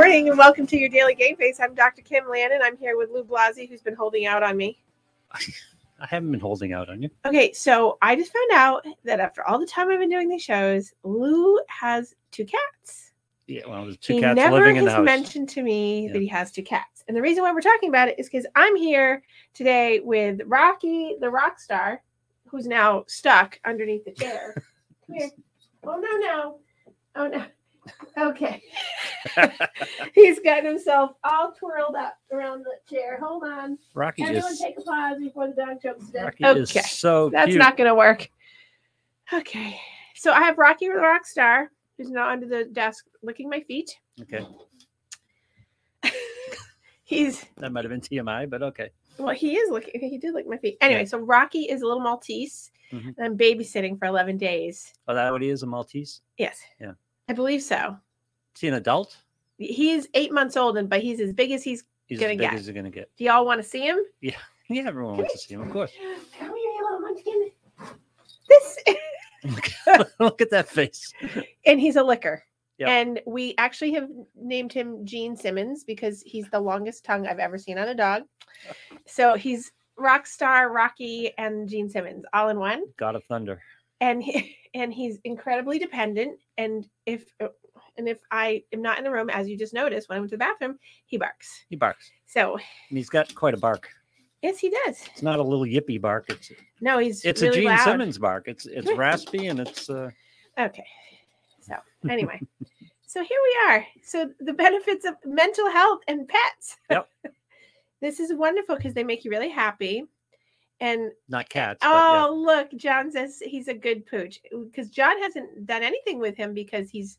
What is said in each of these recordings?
Good morning and welcome to your daily game face. I'm Dr. Kim Lannon. I'm here with Lou Blasi, who's been holding out on me. I haven't been holding out on you. Okay, so I just found out that after all the time I've been doing these shows, Lou has two cats. Yeah, well, there's two he cats never living in the has house. mentioned to me Yeah. that he has two cats. And the reason why we're talking about it is because I'm here today with Rocky, the rock star, who's now stuck underneath the chair. Come here. Oh, no, no. Oh, no. Okay. He's gotten himself all twirled up around the chair. Hold on. Rocky Everyone is take a pause before the dog jumps to death. Rocky Okay. is so That's cute. not going to work. Okay. So I have Rocky the rock star, who's now under the desk licking my feet. okay. He's That might have been TMI, but okay. well, he is looking. He did lick my feet. Anyway, Yeah. so Rocky is a little Maltese, Mhm. and I'm babysitting for 11 days. Oh, that what he is, a Maltese? Yes. Yeah. I believe so. Is he an adult? He's eight months old, and but he's as big as he's. He's Gonna as big get. as he's gonna get. Do y'all want to see him? Yeah, everyone wants to see him, of course. Come here, you little munchkin. This. Look at that face. and he's a licker. Yep. And we actually have named him Gene Simmons because he's the longest tongue I've ever seen on a dog. So he's rock star Rocky and Gene Simmons all in one. God of Thunder. And he, and he's incredibly dependent. And if uh, and if I am not in the room, as you just noticed when I went to the bathroom, he barks. He barks. So And he's got quite a bark. yes, he does. It's not a little yippy bark. It's No, he's it's really a Gene loud. Simmons bark. It's it's raspy and it's uh Okay. So anyway, so here we are. So the benefits of mental health and pets. Yep. this is wonderful because they make you really happy. And not cats. but yeah. oh, look, John says he's a good pooch because John hasn't done anything with him because he's.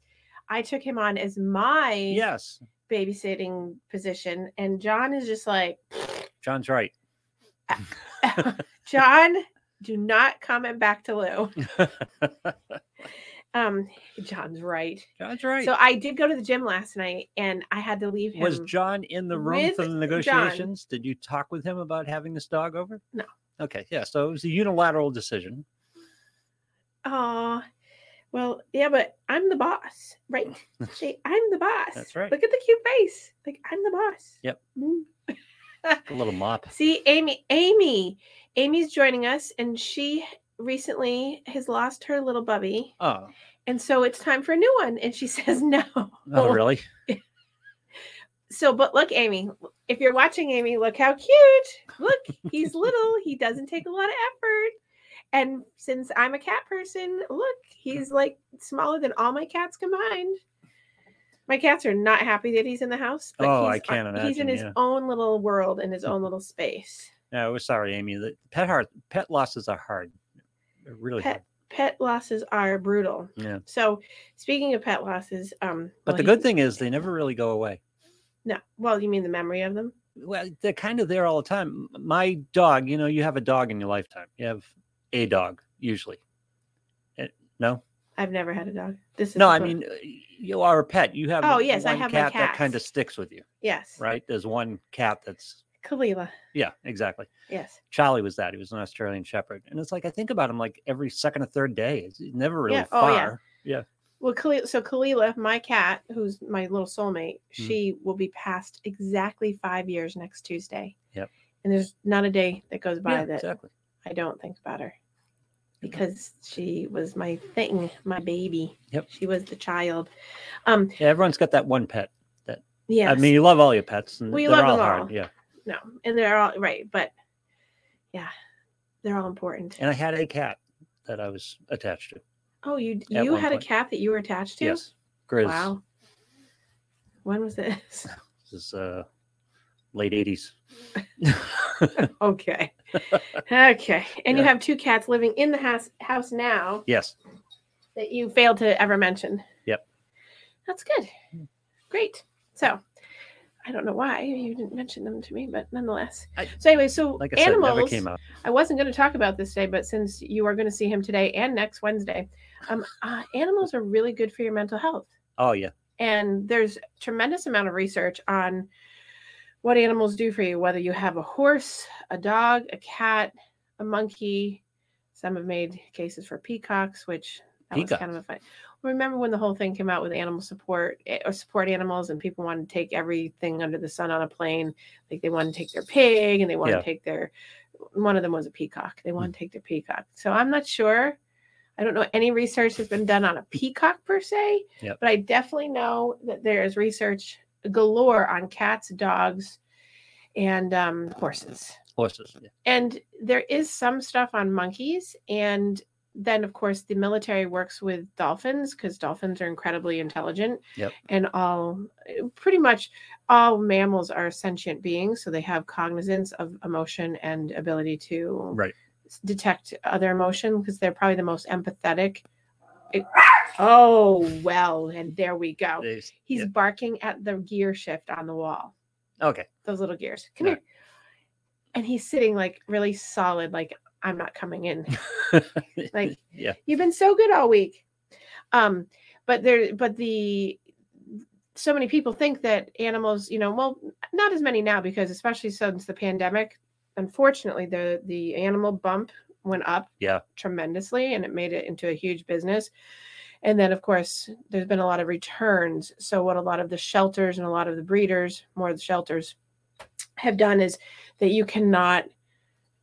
I took him on as my Yes, babysitting position, and John is just like, John's right. John, do not comment back to Lou. Um, John's right. John's right. So I did go to the gym last night and I had to leave him. was John in the room for the John. negotiations? Did you talk with him about having this dog over? No. Okay, yeah. So it was a unilateral decision. Oh, well, yeah, but I'm the boss, right? See, I'm the boss. That's right. Look at the cute face. Like I'm the boss. Yep. Mm. A little mop. See, Amy, Amy, Amy's joining us, and she recently has lost her little bubby, Oh, and so it's time for a new one. And she says no. oh, really? So, but look, Amy, if you're watching Amy, look how cute. Look, he's little. He doesn't take a lot of effort. And since I'm a cat person, look, he's like smaller than all my cats combined. My cats are not happy that he's in the house. But Oh, I he's, can't imagine, He's in his yeah. own little world in his own little space. No, we're sorry, Amy. The pet heart, pet losses are hard. They're really Pet pet losses are brutal. Yeah. So, speaking of pet losses, um, But well, the he- good thing is they never really go away. No, well, you mean the memory of them? Well, they're kind of there all the time. My dog, you know, you have a dog in your lifetime. You have a dog usually. Eh, No, I've never had a dog. This is no. I mean, uh, you are a pet. You have Oh, yes, I have cat that kind of sticks with you, yes, right? There's one cat that's Kalila. yeah, exactly. Yes. Charlie was that. He was an Australian Shepherd, and it's like I think about him like every second or third day. It's never really Yeah, oh, yeah. far. yeah. Well, so Kalila, my cat, who's my little soulmate, Mhm. she will be past exactly five years next Tuesday. Yep. And there's not a day that goes by yeah, that exactly. I don't think about her because she was my thing, my baby. Yep. She was the child. Um, Yeah, everyone's got that one pet. yes. I mean, you love all your pets, and We they're love all them hard. all. Yeah. no, and they're all right, but yeah, they're all important. And I had a cat that I was attached to. Oh, you you had a point. cat that you were attached to? Yes, Grizz. Wow. When was this? This is uh, late '80s. Okay. okay. And you have two cats living in the house house now yes. that you failed to ever mention. Yep. That's good. Great. So I don't know why you didn't mention them to me, but nonetheless. I- so anyway, so Like I said, animals. out. I wasn't going to talk about this today, but since you are going to see him today and next Wednesday, um, uh, animals are really good for your mental health. Oh yeah. and there's tremendous amount of research on what animals do for you whether you have a horse a dog a cat a monkey some have made cases for peacocks which That was kind of a fun. Remember when the whole thing came out with animal support eh, or support animals, and people wanted to take everything under the sun on a plane? Like they wanted to take their pig, and they wanted Yeah. to take their. One of them was a peacock. They Hmm. wanted to take their peacock. So I'm not sure. I don't know any research has been done on a peacock per se, Yep. but I definitely know that there is research galore on cats, dogs, and um, horses Horses. Yeah. and there is some stuff on monkeys and then of course the military works with dolphins because dolphins are incredibly intelligent Yep. and all pretty much all mammals are sentient beings so they have cognizance of emotion and ability to Right. Detect other emotion because they're probably the most empathetic It- oh well and there we go he's yeah. barking at the gear shift on the wall Okay. those little gears. Come Right. here. And he's sitting like really solid, like I'm not coming in. Like yeah. you've been so good all week. Um, but there, but the so many people think that animals, you know, well, not as many now because especially since the pandemic, unfortunately, the the animal bump went up Yeah. tremendously and it made it into a huge business. And then, of course, there's been a lot of returns. So, what a lot of the shelters and a lot of the breeders, more of the shelters, have done is that you cannot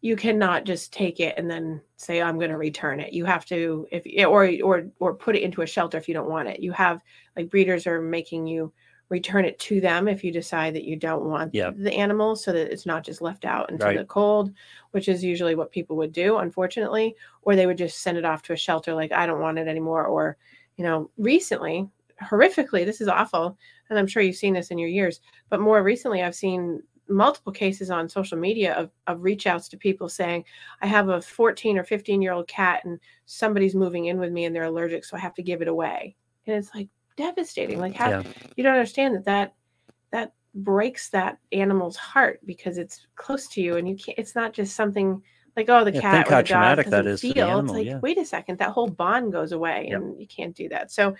you cannot just take it and then say i'm going to return it you have to if or or or put it into a shelter if you don't want it you have like breeders are making you return it to them if you decide that you don't want Yeah. the animal so that it's not just left out into Right. the cold which is usually what people would do unfortunately or they would just send it off to a shelter like i don't want it anymore or you know recently horrifically this is awful and i'm sure you've seen this in your years but more recently i've seen multiple cases on social media of, of reach outs to people saying i have a 14 or 15 year old cat and somebody's moving in with me and they're allergic so i have to give it away and it's like devastating like how Yeah. you don't understand that that that breaks that animal's heart because it's close to you and you can't it's not just something like oh the Yeah, cat think or how the dog doesn't is to the feel. animal, it's like yeah. wait a second that whole bond goes away Yep. and you can't do that so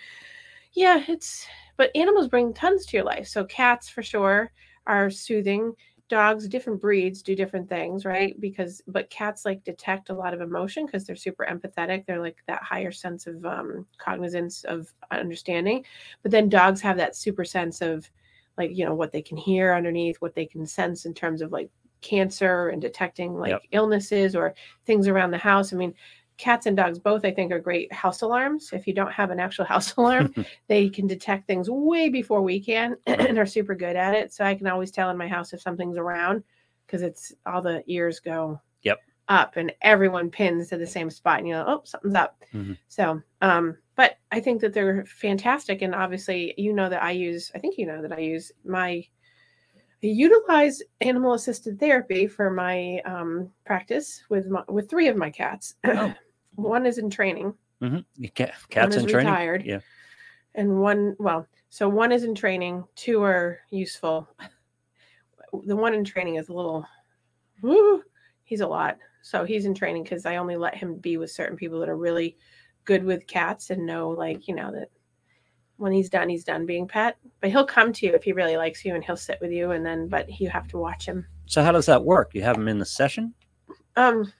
yeah it's but animals bring tons to your life so cats for sure are soothing dogs different breeds do different things right? Because but cats like detect a lot of emotion because they're super empathetic. They're like that higher sense of um cognizance of understanding. But then dogs have that super sense of like you know what they can hear underneath what they can sense in terms of like cancer and detecting like Yep. illnesses or things around the house. I mean cats and dogs both i think are great house alarms if you don't have an actual house alarm they can detect things way before we can and are super good at it so i can always tell in my house if something's around because it's all the ears go Yep. up and everyone pins to the same spot and you know oh something's up Mhm. so um but i think that they're fantastic and obviously you know that i use i think you know that i use my I utilize animal assisted therapy for my um, practice with my, with three of my cats. Oh. One is in training, hmm Cats in training. retired. Yeah. and one well, so one is in training. Two are useful. The one in training is a little, woo, he's a lot. So he's in training because I only let him be with certain people that are really good with cats and know, like you know that when he's done, he's done being pet. But he'll come to you if he really likes you, and he'll sit with you, and then but you have to watch him. So how does that work? You have him in the session? Um,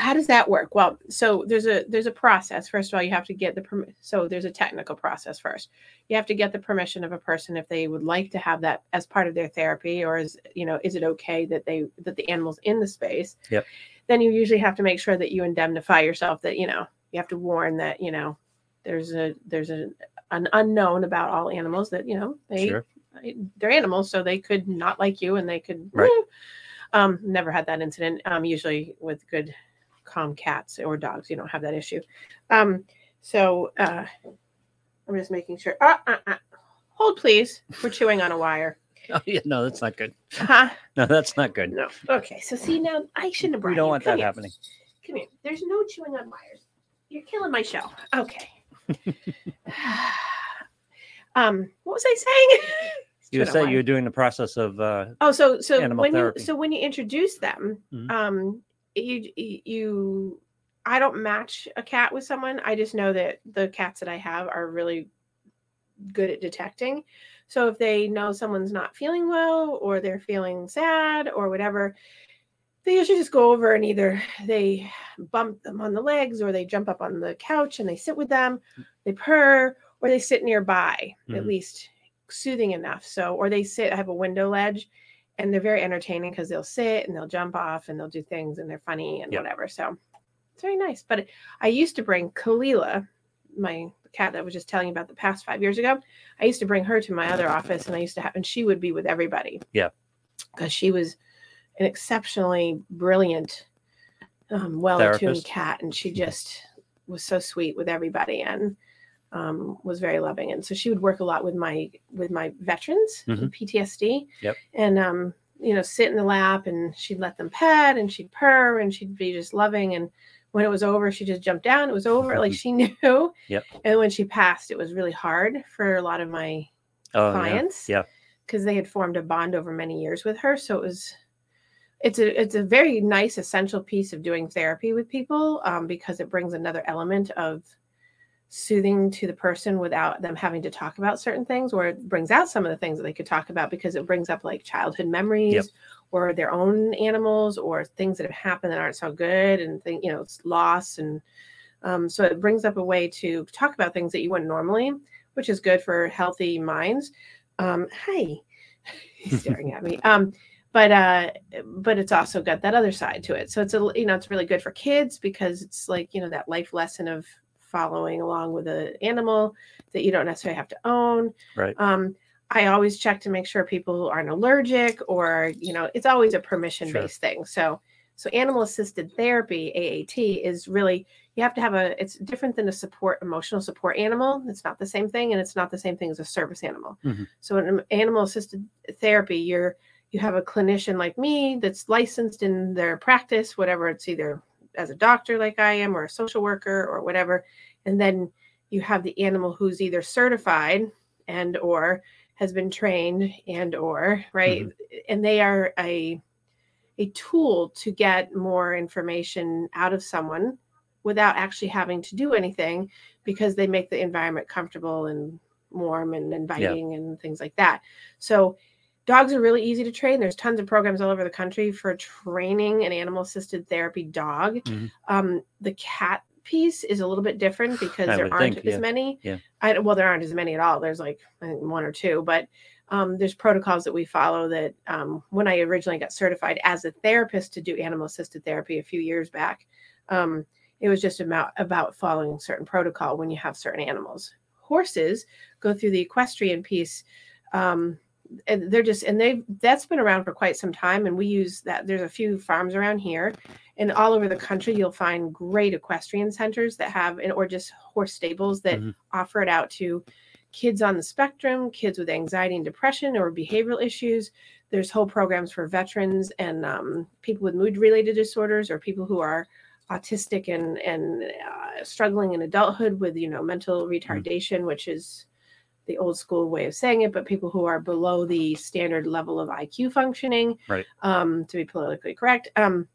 how does that work? Well, so there's a there's a process. First of all, you have to get the perm- so there's a technical process first. You have to get the permission of a person if they would like to have that as part of their therapy, or is you know is it okay that they that the animals in the space? Yep. Then you usually have to make sure that you indemnify yourself. That you know you have to warn that you know there's a there's a an unknown about all animals that you know they Sure. they're animals, so they could not like you and they could Right. um never had that incident. Um usually with good calm cats or dogs, you don't have that issue. Um so uh I'm just making sure. Uh, uh, uh. Hold please. We're chewing on a wire. Oh yeah, no, that's not good. Huh? No, that's not good. No. Okay. So see now I shouldn't have brought We don't you. want Come that here. happening. Come here. There's no chewing on wires. You're killing my show. Okay. um, what was I saying? You been a you're doing the process of uh, Oh, so so when therapy. you so when you introduce them, Mhm. um, you you I don't match a cat with someone. I just know that the cats that I have are really good at detecting. So if they know someone's not feeling well or they're feeling sad or whatever, they usually just go over and either they bump them on the legs or they jump up on the couch and they sit with them, they purr, or they sit nearby, at Mhm. least soothing enough. So, or they sit, I have a window ledge and they're very entertaining because they'll sit and they'll jump off and they'll do things and they're funny and Yep. whatever. So it's very nice. But I used to bring Kalila, my cat that I was just telling you about the past five years ago. I used to bring her to my other office and I used to have, and she would be with everybody. Yeah. Because she was an exceptionally brilliant, um, well attuned cat. And she just was so sweet with everybody and um, was very loving. And so she would work a lot with my, with my veterans with Mhm. PTSD. Yep. And, um, you know, sit in the lap and she'd let them pet and she'd purr and she'd be just loving. And when it was over, she just jumped down. It was over. Like she knew. Yep. And when she passed, it was really hard for a lot of my Oh, clients. yeah. Because they had formed a bond over many years with her. So it was it's a it's a very nice essential piece of doing therapy with people um, because it brings another element of soothing to the person without them having to talk about certain things or it brings out some of the things that they could talk about because it brings up like childhood memories or their own animals or things that have happened that aren't so good and think you know it's loss and um, so it brings up a way to talk about things that you wouldn't normally which is good for healthy minds. Um hi he's staring at me. Um but uh but it's also got that other side to it. So it's a you know it's really good for kids because it's like you know that life lesson of following along with an animal that you don't necessarily have to own. Right. um i always check to make sure people aren't allergic or you know it's always a permission based thing. So so animal assisted therapy aat is really you have to have a it's different than a support emotional support animal. It's not the same thing and it's not the same thing as a service animal. Mhm. so in animal assisted therapy you're you have a clinician like me that's licensed in their practice whatever it's either as a doctor like i am or a social worker or whatever and then you have the animal who's either certified and or has been trained and or right? Mm-hmm. And they are a a tool to get more information out of someone without actually having to do anything because they make the environment comfortable and warm and inviting and things like that. So dogs are really easy to train. There's tons of programs all over the country for training an animal assisted therapy dog. Mhm. Um, the cat piece is a little bit different because I there aren't think, as yeah. many. Yeah. I, well, there aren't as many at all. There's like one or two, but um, there's protocols that we follow that um, when I originally got certified as a therapist to do animal assisted therapy a few years back, um, it was just about about following certain protocol when you have certain animals. Horses go through the equestrian piece. And they're just and they've that's been around for quite some time and we use that there's a few farms around here and all over the country you'll find great equestrian centers that have and or just horse stables that Mhm. offer it out to kids on the spectrum kids with anxiety and depression or behavioral issues there's whole programs for veterans and um, people with mood related disorders or people who are autistic and and uh, struggling in adulthood with you know mental retardation which is the old school way of saying it but people who are below the standard level of iq functioning Right. um, to be politically correct um,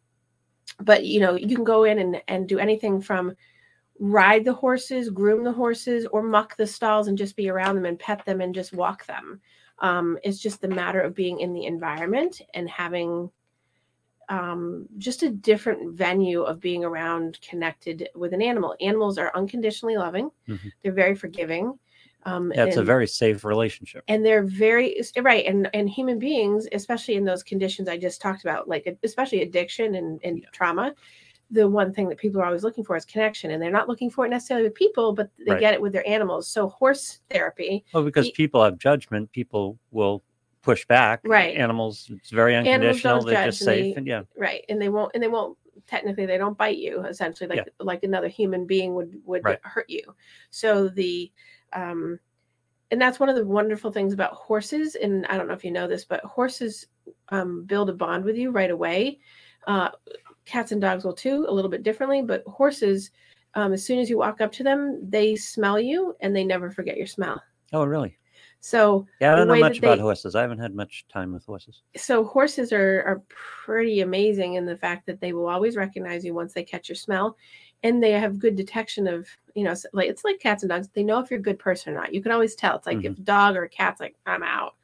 but you know you can go in and, and do anything from ride the horses groom the horses or muck the stalls and just be around them and pet them and just walk them um, it's just the matter of being in the environment and having um, just a different venue of being around connected with an animal animals are unconditionally loving Mhm. they're very forgiving um, Yeah, it's a very safe relationship. and they're very right and and human beings especially in those conditions i just talked about like especially addiction and, and Yeah. trauma the one thing that people are always looking for is connection and they're not looking for it necessarily with people but they Right. get it with their animals so horse therapy Well, because people have judgment, people will push back. Right. Animals, it's very Animals unconditional. They're just and safe. they- And yeah, right and they won't and they won't technically they don't bite you essentially like like another human being would would Right. hurt you so the um and that's one of the wonderful things about horses and i don't know if you know this but horses um, build a bond with you right away uh, cats and dogs will too a little bit differently but horses um, as soon as you walk up to them they smell you and they never forget your smell Oh, really? so Yeah, I don't know much that about they- horses. I haven't had much time with horses. so horses are are pretty amazing in the fact that they will always recognize you once they catch your smell and they have good detection of you know like it's like cats and dogs they know if you're a good person or not you can always tell it's like if a dog or a cat's like i'm out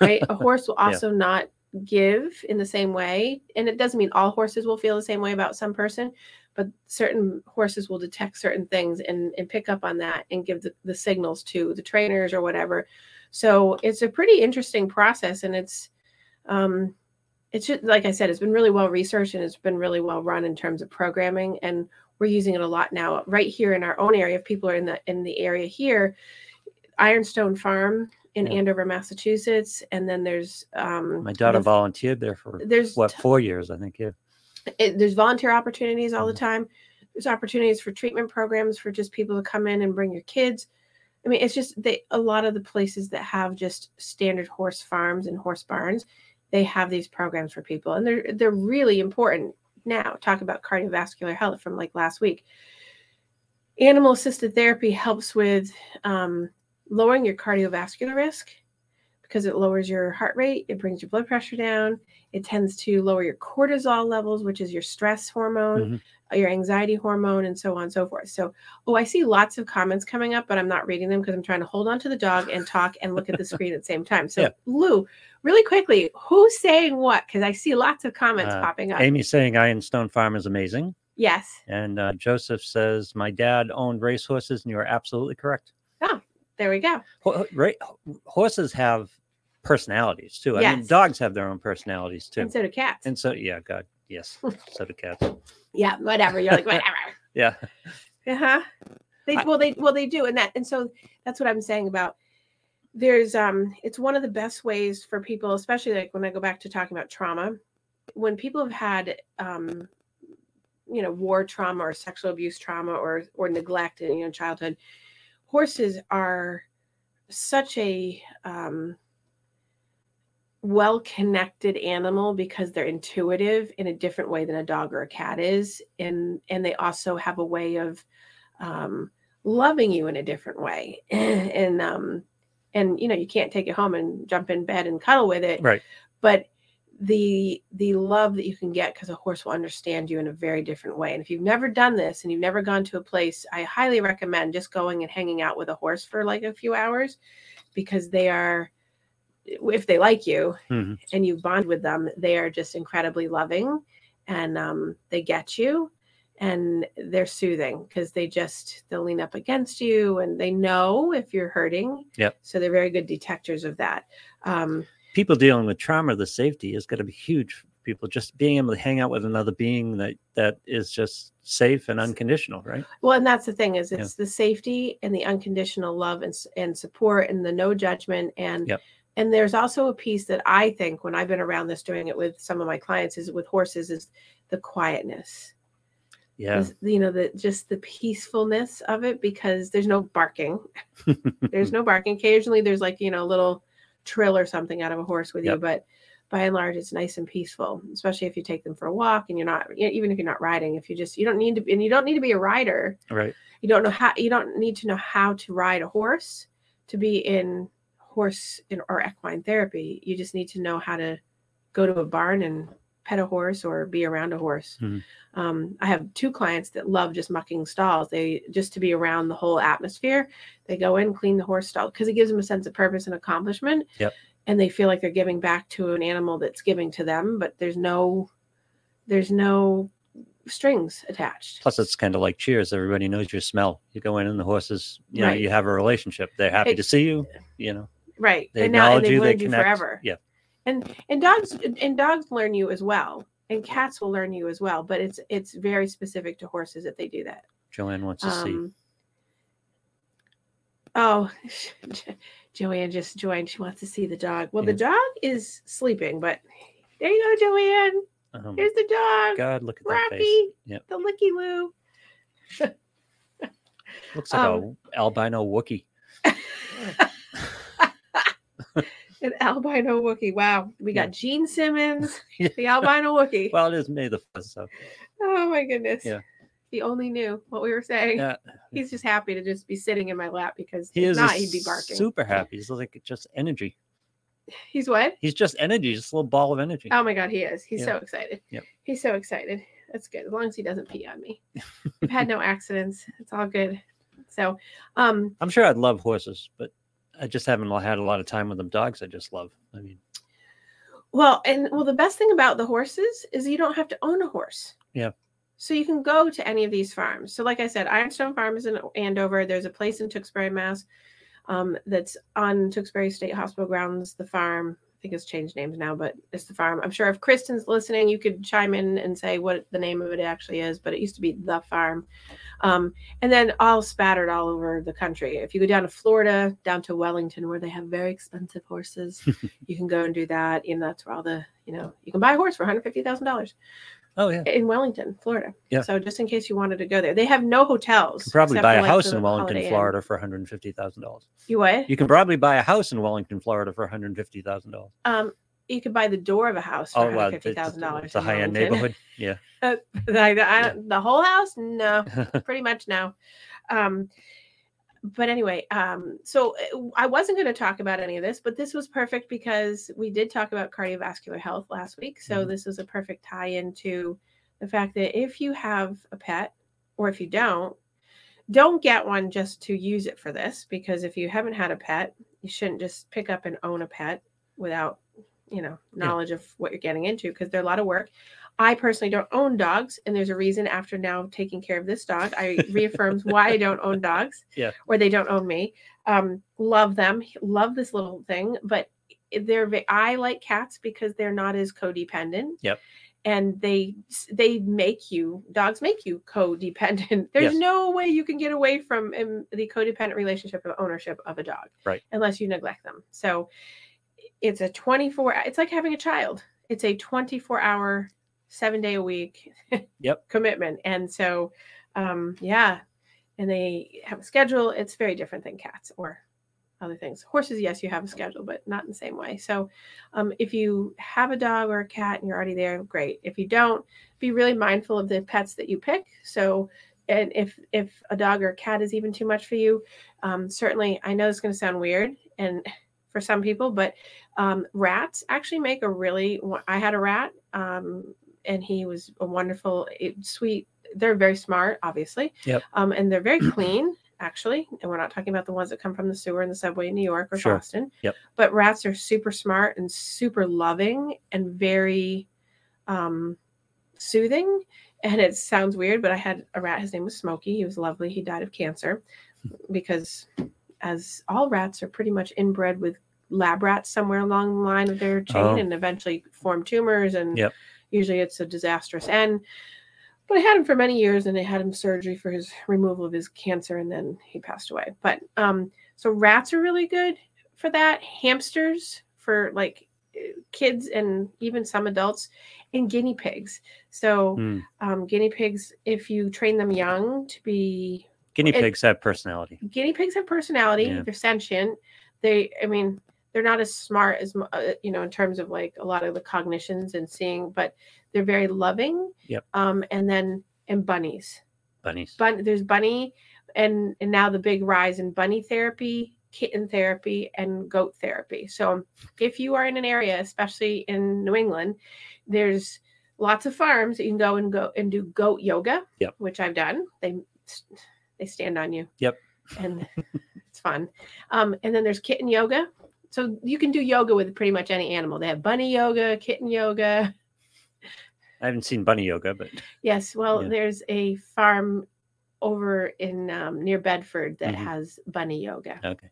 right a horse will Yeah. also not give in the same way. And it doesn't mean all horses will feel the same way about some person, but certain horses will detect certain things and, and pick up on that and give the, the signals to the trainers or whatever. So it's a pretty interesting process and it's um it's just like I said, it's been really well researched and it's been really well run in terms of programming. And we're using it a lot now right here in our own area. If people are in the in the area here, Ironstone Farm in Yeah. Andover, Massachusetts, and then there's um My daughter the- volunteered there for there's what four years, I think. Yeah. it, there's volunteer opportunities all the Mhm. time. There's opportunities for treatment programs for just people to come in and bring your kids. I mean, it's just they a lot of the places that have just standard horse farms and horse barns, they have these programs for people, and they're they're really important. Now, talk about cardiovascular health from like last week. Animal assisted therapy helps with um, lowering your cardiovascular risk because it lowers your heart rate, it brings your blood pressure down, it tends to lower your cortisol levels, which is your stress hormone, uh, your anxiety hormone, and so on and so forth. So, oh, I see lots of comments coming up, but I'm not reading them because I'm trying to hold on to the dog and talk and look at the screen at the same time. So, Yeah. Lou, really quickly, who's saying what? Because I see lots of comments Uh, popping up. Amy saying Ironstone Farm is amazing. yes. And uh, Joseph says, My dad owned racehorses, and you are absolutely correct. Oh, there we go. Ho- ra- horses have personalities too. I mean, dogs have their own personalities too. And so do cats. And so, yeah, God, yes, so do cats. yeah, whatever. You're like, whatever. Yeah, Uh-huh. They well they well they do and that and so that's what I'm saying about there's um it's one of the best ways for people especially like when I go back to talking about trauma when people have had um you know war trauma or sexual abuse trauma or or neglect in you know childhood horses are such a um well connected animal because they're intuitive in a different way than a dog or a cat is and and they also have a way of um loving you in a different way and um and you know you can't take it home and jump in bed and cuddle with it right. but the the love that you can get because a horse will understand you in a very different way and if you've never done this and you've never gone to a place i highly recommend just going and hanging out with a horse for like a few hours because they are if they like you Mhm. and you bond with them they are just incredibly loving and um, they get you and they're soothing because they just they'll lean up against you and they know if you're hurting Yep. so they're very good detectors of that um, People dealing with trauma, the safety is going to be huge. For people just being able to hang out with another being that that is just safe and unconditional, right? Well, and that's the thing is Yeah. it's the safety and the unconditional love and, and support and the no judgment and Yep. And there's also a piece that I think when I've been around this doing it with some of my clients is with horses is the quietness. Yeah. You know the just the peacefulness of it because there's no barking. there's no barking. Occasionally there's like you know a little trill or something out of a horse with you, but by and large it's nice and peaceful. Especially if you take them for a walk and you're not even if you're not riding. If you just you don't need to and you don't need to be a rider right. you don't know how you don't need to know how to ride a horse to be in horse in, or equine therapy you just need to know how to go to a barn and pet a horse or be around a horse Mhm. um, i have two clients that love just mucking stalls they just to be around the whole atmosphere they go in clean the horse stall because it gives them a sense of purpose and accomplishment Yep. and they feel like they're giving back to an animal that's giving to them but there's no there's no strings attached Plus, it's kind of like Cheers. Everybody knows your smell. You go in, and the horses, you know, Right. you have a relationship. They're happy It- to see you. You know, right they and now and they've you. They learned you forever Yeah. and and dogs and dogs learn you as well and cats will learn you as well but it's it's very specific to horses that they do that Joanne wants to see. um oh joanne just joined she wants to see the dog well the dog is sleeping but there you go joanne Um, here's the dog God, look at that face. rocky Yep. the licky loo Looks like um, a albino Wookie. an albino wookie wow we Yeah. got gene simmons Yeah. the albino wookie Well, it is May the first, so oh my goodness Yeah. he only knew what we were saying yeah, He's just happy to just be sitting in my lap because he if is not, he'd be barking. super happy. He's like just energy. He's what? He's just energy, just a little ball of energy. Oh my god, he is. He's Yeah. so excited. Yep. He's so excited. That's good. As long as he doesn't pee on me. I've had no accidents. It's all good. So, um, I'm sure I'd love horses, but I just haven't had a lot of time with them. Dogs, I just love. I mean, Well, and well, the best thing about the horses is you don't have to own a horse. Yeah. So you can go to any of these farms. So, like I said, Ironstone Farm is in Andover. There's a place in Tewksbury, Mass, um, that's on Tewksbury State Hospital grounds. The farm, think it's changed names now, but it's the farm. I'm sure if Kristen's listening, you could chime in and say what the name of it actually is. But it used to be the farm, um, and then all spattered all over the country. If you go down to Florida, down to Wellington, where they have very expensive horses, you can go and do that. And that's where all the you know you can buy a horse for 150 thousand dollars Oh yeah. in Wellington, Florida. Yeah. So just in case you wanted to go there, they have no hotels. You can probably buy a like, house in Wellington. Florida for one hundred and fifty thousand dollars. You what? You can probably buy a house in Wellington, Florida for one hundred and fifty thousand dollars. Um, you could buy the door of a house for Oh one hundred it's, fifty thousand dollars. it's a high end neighborhood. Yeah. like the, I, the whole house? No, pretty much no. Um, but anyway, um, so uh, I wasn't going to talk about any of this, but this was perfect because we did talk about cardiovascular health last week. So Mhm. this is a perfect tie into the fact that if you have a pet, or if you don't, don't get one just to use it for this because if you haven't had a pet, you shouldn't just pick up and own a pet without, you know, Yeah. knowledge of what you're getting into because they're a lot of work. I personally don't own dogs, and there's a reason after now taking care of this dog, I reaffirms why I don't own dogs. Yeah. Or they don't own me. Um, love them, love this little thing, but they're I like cats because they're not as codependent. Yep. And they they make you dogs make you codependent. There's Yes. no way you can get away from um, the codependent relationship of ownership of a dog, Right. Unless you neglect them. So it's a 24. It's like having a child. It's a 24 hour, seven day a week Yep. commitment. And so, um, yeah, and they have a schedule. It's very different than cats or other things. Horses, yes, you have a schedule, but not in the same way. So, um, if you have a dog or a cat and you're already there, great. If you don't, be really mindful of the pets that you pick. So, and if if a dog or a cat is even too much for you, um, certainly, I know it's going to sound weird and for some people, but um, rats actually make a really. I had a rat, um, and he was a wonderful, sweet. They're very smart, obviously. Yep. Um, and they're very clean, actually. And we're not talking about the ones that come from the sewer in the subway in New York or Sure. Boston. Yep. But rats are super smart and super loving and very um, soothing. And it sounds weird, but I had a rat. His name was Smokey. He was lovely. He died of cancer because, as all rats are pretty much inbred with lab rats somewhere along the line of their chain Oh. and eventually form tumors. And Yep. Usually it's a disastrous end. But I had him for many years and I had him surgery for his removal of his cancer and then he passed away. But um, so rats are really good for that. Hamsters for like eh, kids and even some adults and guinea pigs. So Hmm. um, guinea pigs, if you train them young to be Guinea pigs have personality. guinea pigs have personality. Yeah. They're sentient. They, I mean, they're not as smart as uh, you know in terms of like a lot of the cognitions and seeing, but they're very loving. Yep. Um, and then and bunnies. Bunnies. Bun- there's bunny, and and now the big rise in bunny therapy, kitten therapy, and goat therapy. So if you are in an area, especially in New England, there's lots of farms that you can go and go and do goat yoga. Yep. Which I've done. They they stand on you. Yep. And it's fun. Um, and then there's kitten yoga. So you can do yoga with pretty much any animal. They have bunny yoga, kitten yoga. I haven't seen bunny yoga, but Yes, well, Yeah. there's a farm over in um, near Bedford that Mhm. has bunny yoga, okay.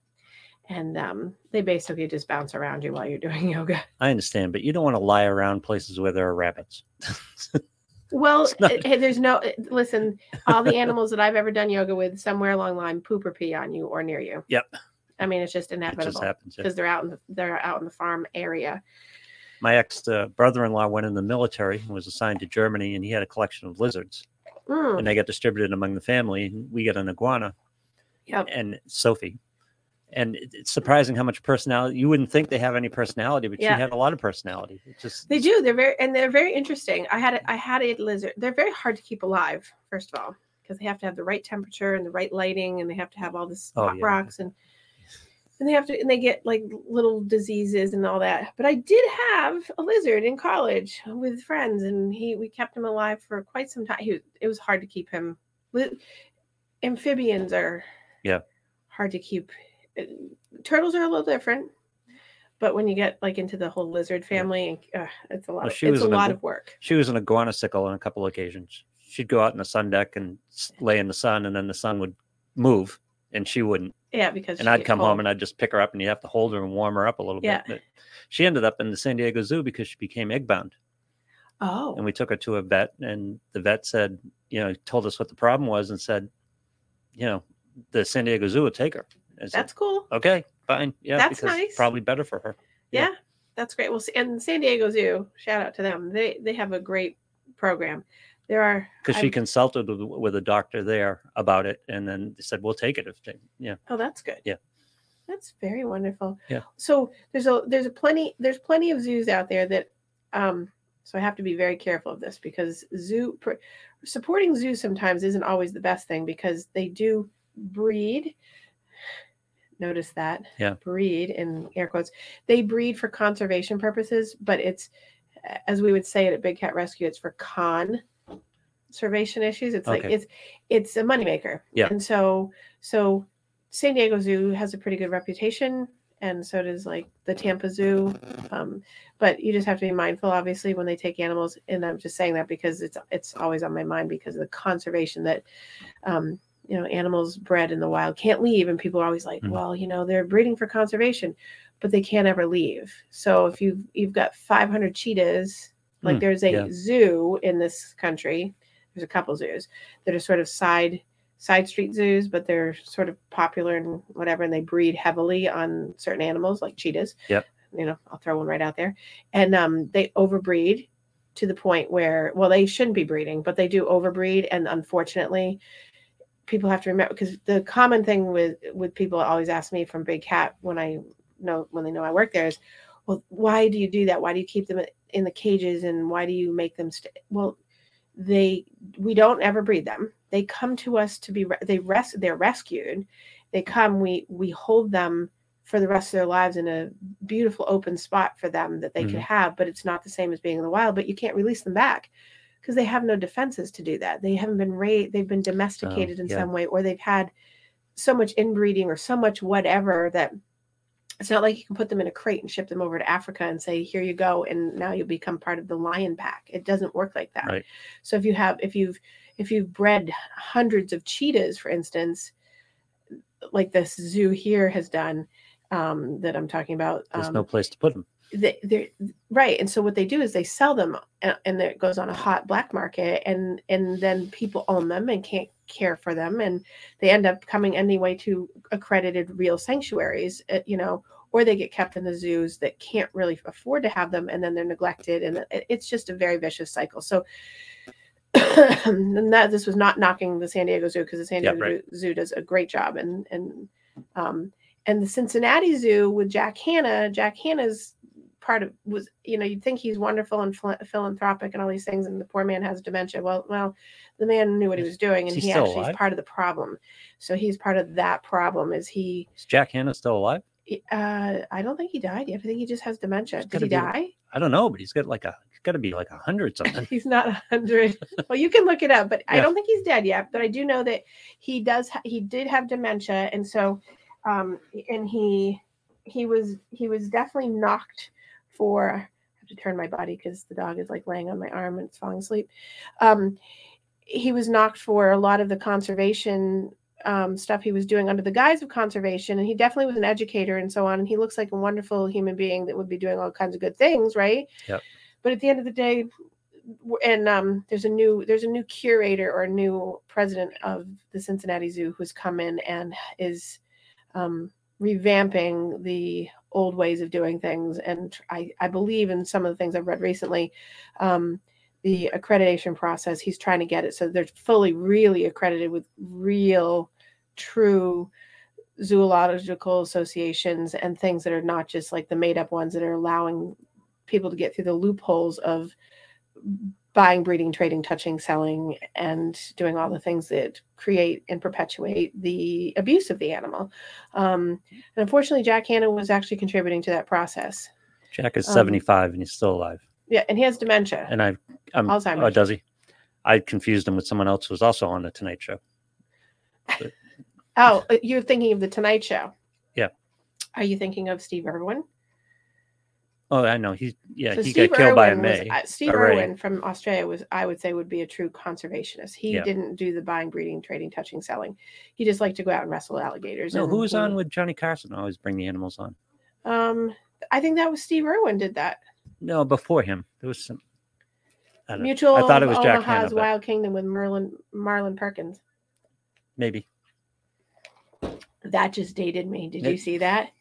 and um, they basically just bounce around you while you're doing yoga. I understand, but you don't want to lie around places where there are rabbits. Well, not- eh, hey, there's no eh, listen. All the animals that I've ever done yoga with, somewhere along the line, poop or pee on you or near you. Yep. I mean, it's just It just inevitable happens. yeah. because they're out in the they're out in the farm area. My ex uh, brother-in-law went in the military and was assigned to Germany, and he had a collection of lizards, Mm, and they got distributed among the family. And we got an iguana yep. and Sophie, and it's surprising how much personality. You wouldn't think they have any personality, but Yeah. she had a lot of personality. It just They do. They're very and they're very interesting. I had a, I had a lizard. They're very hard to keep alive. First of all, because they have to have the right temperature and the right lighting, and they have to have all this Oh, hot yeah. rocks and and they have to and they get like little diseases and all that. But I did have a lizard in college with friends, and he we kept him alive for quite some time. He it was hard to keep him. Amphibians are Yeah. hard to keep. Turtles are a little different but when you get like into the whole lizard family, uh, it's a lot. Well, of, it's a lot of work. She was in a guanacycle on a couple occasions. She'd go out in the sun deck and lay in the sun, and then the sun would move, and she wouldn't. Yeah, because And I'd come home and I'd just pick her up, and you have to hold her and warm her up a little Yeah. bit. But she ended up in the San Diego Zoo because she became egg bound, oh, and we took her to a vet, and the vet said, you know, told us what the problem was, and said, you know, the San Diego Zoo would take her. Said, that's cool. okay, fine, yeah, That's because nice. probably better for her. yeah. Yeah, that's great. Well, and San Diego Zoo, shout out to them. They they have a great program. There are because she consulted with, with a doctor there about it, and then they said, "We'll take it if they, yeah." Oh, that's good. Yeah. That's very wonderful. Yeah. So there's a there's a plenty there's plenty of zoos out there that um so I have to be very careful of this because zoo pr- supporting zoos sometimes isn't always the best thing because they do breed notice that Yeah. breed in air quotes they breed for conservation purposes but it's as we would say it at big cat rescue it's for conservation issues it's like Okay. it's it's a moneymaker Yeah. and so so san diego zoo has a pretty good reputation and so does like the tampa zoo um, but you just have to be mindful obviously when they take animals and i'm just saying that because it's it's always on my mind because of the conservation that um, you know animals bred in the wild can't leave and people are always like Mhm. well you know they're breeding for conservation but they can't ever leave so if you've you've got 500 cheetahs like Hmm, there's a yeah. zoo in this country there's a couple zoos that are sort of side side street zoos but they're sort of popular and whatever and they breed heavily on certain animals like cheetahs. Yep. you know i'll throw one right out there. And um, they overbreed to the point where well they shouldn't be breeding but they do overbreed and unfortunately people have to remember because the common thing with with people always ask me from big cat when i know when they know i work there is well why do you do that? Why do you keep them in the cages and why do you make them stay well they we don't ever breed them they come to us to be they rest they're rescued they come we we hold them for the rest of their lives in a beautiful open spot for them that they could Mhm. have but it's not the same as being in the wild but you can't release them back because they have no defenses to do that they haven't been raised they've been domesticated in yeah. some way or they've had so much inbreeding or so much whatever that it's not like you can put them in a crate and ship them over to Africa and say, here you go, and now you'll become part of the lion pack. It doesn't work like that. Right. So if you have if you've if you've bred hundreds of cheetahs, for instance, like this zoo here has done, um, that I'm talking about, There's um, no place to put them. they, they're right and so what they do is they sell them and, and it goes on a hot black market and and then people own them and can't care for them and they end up coming anyway to accredited real sanctuaries uh, you know or they get kept in the zoos that can't really afford to have them and then they're neglected and it's just a very vicious cycle so and that this was not knocking the San Diego Zoo because the San Yeah, Diego right. Zoo does a great job and and um and the Cincinnati Zoo with Jack Hanna, Jack Hanna's part of was you know you'd think he's wonderful and phil- philanthropic and all these things and the poor man has dementia well well the man knew what he was doing and he actually is part of the problem so he's part of that problem is he Is Jack Hanna still alive? Uh i don't think he died yet i think he just has dementia did he be- die I don't know, but he's got like a got to be like a hundred something. he's not a hundred. well, you can look it up, but I don't think he's dead yet. But I do know that he does. ha- He did have dementia, and so, um, and he he was he was definitely knocked for. I have to turn my body because the dog is like laying on my arm and it's falling asleep. Um, he was knocked for a lot of the conservation um, stuff he was doing under the guise of conservation, and he definitely was an educator and so on. And he looks like a wonderful human being that would be doing all kinds of good things, right? Yep. But at the end of the day, and um, there's a new there's a new curator or a new president of the Cincinnati Zoo who's come in and is um, revamping the old ways of doing things. And I, I believe in some of the things I've read recently, um, the accreditation process. He's trying to get it so they're fully really accredited with real, true zoological associations and things that are not just like the made up ones that are allowing people to get through the loopholes of buying, breeding, trading, touching, selling, and doing all the things that create and perpetuate the abuse of the animal. Um, and unfortunately, Jack Hanna was actually contributing to that process. Jack is Um, seventy five and he's still alive. Yeah, and he has dementia. And I, I'm, oh, does he? I confused him with someone else who was also on the Tonight Show. Oh, uh, you're thinking of the Tonight Show. Yeah. Are you thinking of Steve Irwin? Oh, I know. He's yeah, So he Steve got killed by a Irwin was- May. uh, Steve a ray. Irwin from Australia was, I would say, would be a true conservationist. He Yeah. didn't do the buying, breeding, trading, touching, selling. He just liked to go out and wrestle alligators. No, and who was on with Johnny Carson? I always bring the animals on. Um, I think that was Steve Irwin did that. No, before him. There was some I. Mutual. I thought it was Jack Omaha's Hanna, Wild Kingdom with Merlin Marlon Perkins. maybe. That just dated me. Did you see that?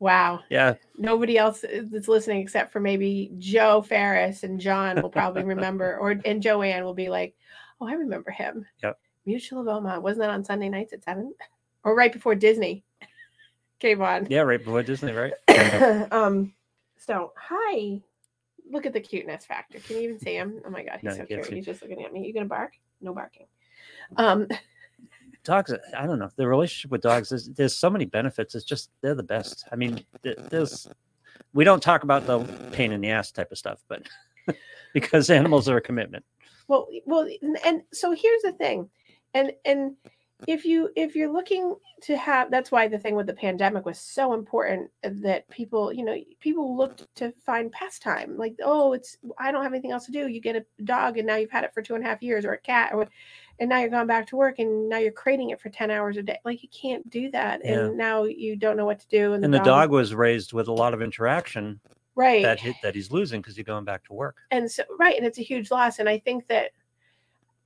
Wow. Yeah. Nobody else that's listening except for maybe Joe Ferris and John will probably remember, or and Joanne will be like, "Oh, I remember him." Yep. Mutual of Omaha wasn't that on Sunday nights at seven, or right before Disney came on? Yeah, right before Disney, right? um. So hi, look at the cuteness factor. Can you even see him? Oh my god, he's No, so cute. He's just looking at me. You gonna bark? No barking. Um. Dogs i don't know the relationship with dogs is there's so many benefits it's just they're the best. I mean th- there's we don't talk about the pain in the ass type of stuff but because animals are a commitment. Well well and so here's the thing and and if you if you're looking to have that's why the thing with the pandemic was so important uh, that people you know people looked to find pastime like oh it's i don't have anything else to do. You get a dog and now you've had it for two and a half years or a cat or and now you're going back to work and now you're crating it for 10 hours a day. Like you can't do that Yeah. and now you don't know what to do and, and the dog was raised with a lot of interaction right. that he, that he's losing because he's going back to work. And so right and it's a huge loss and i think that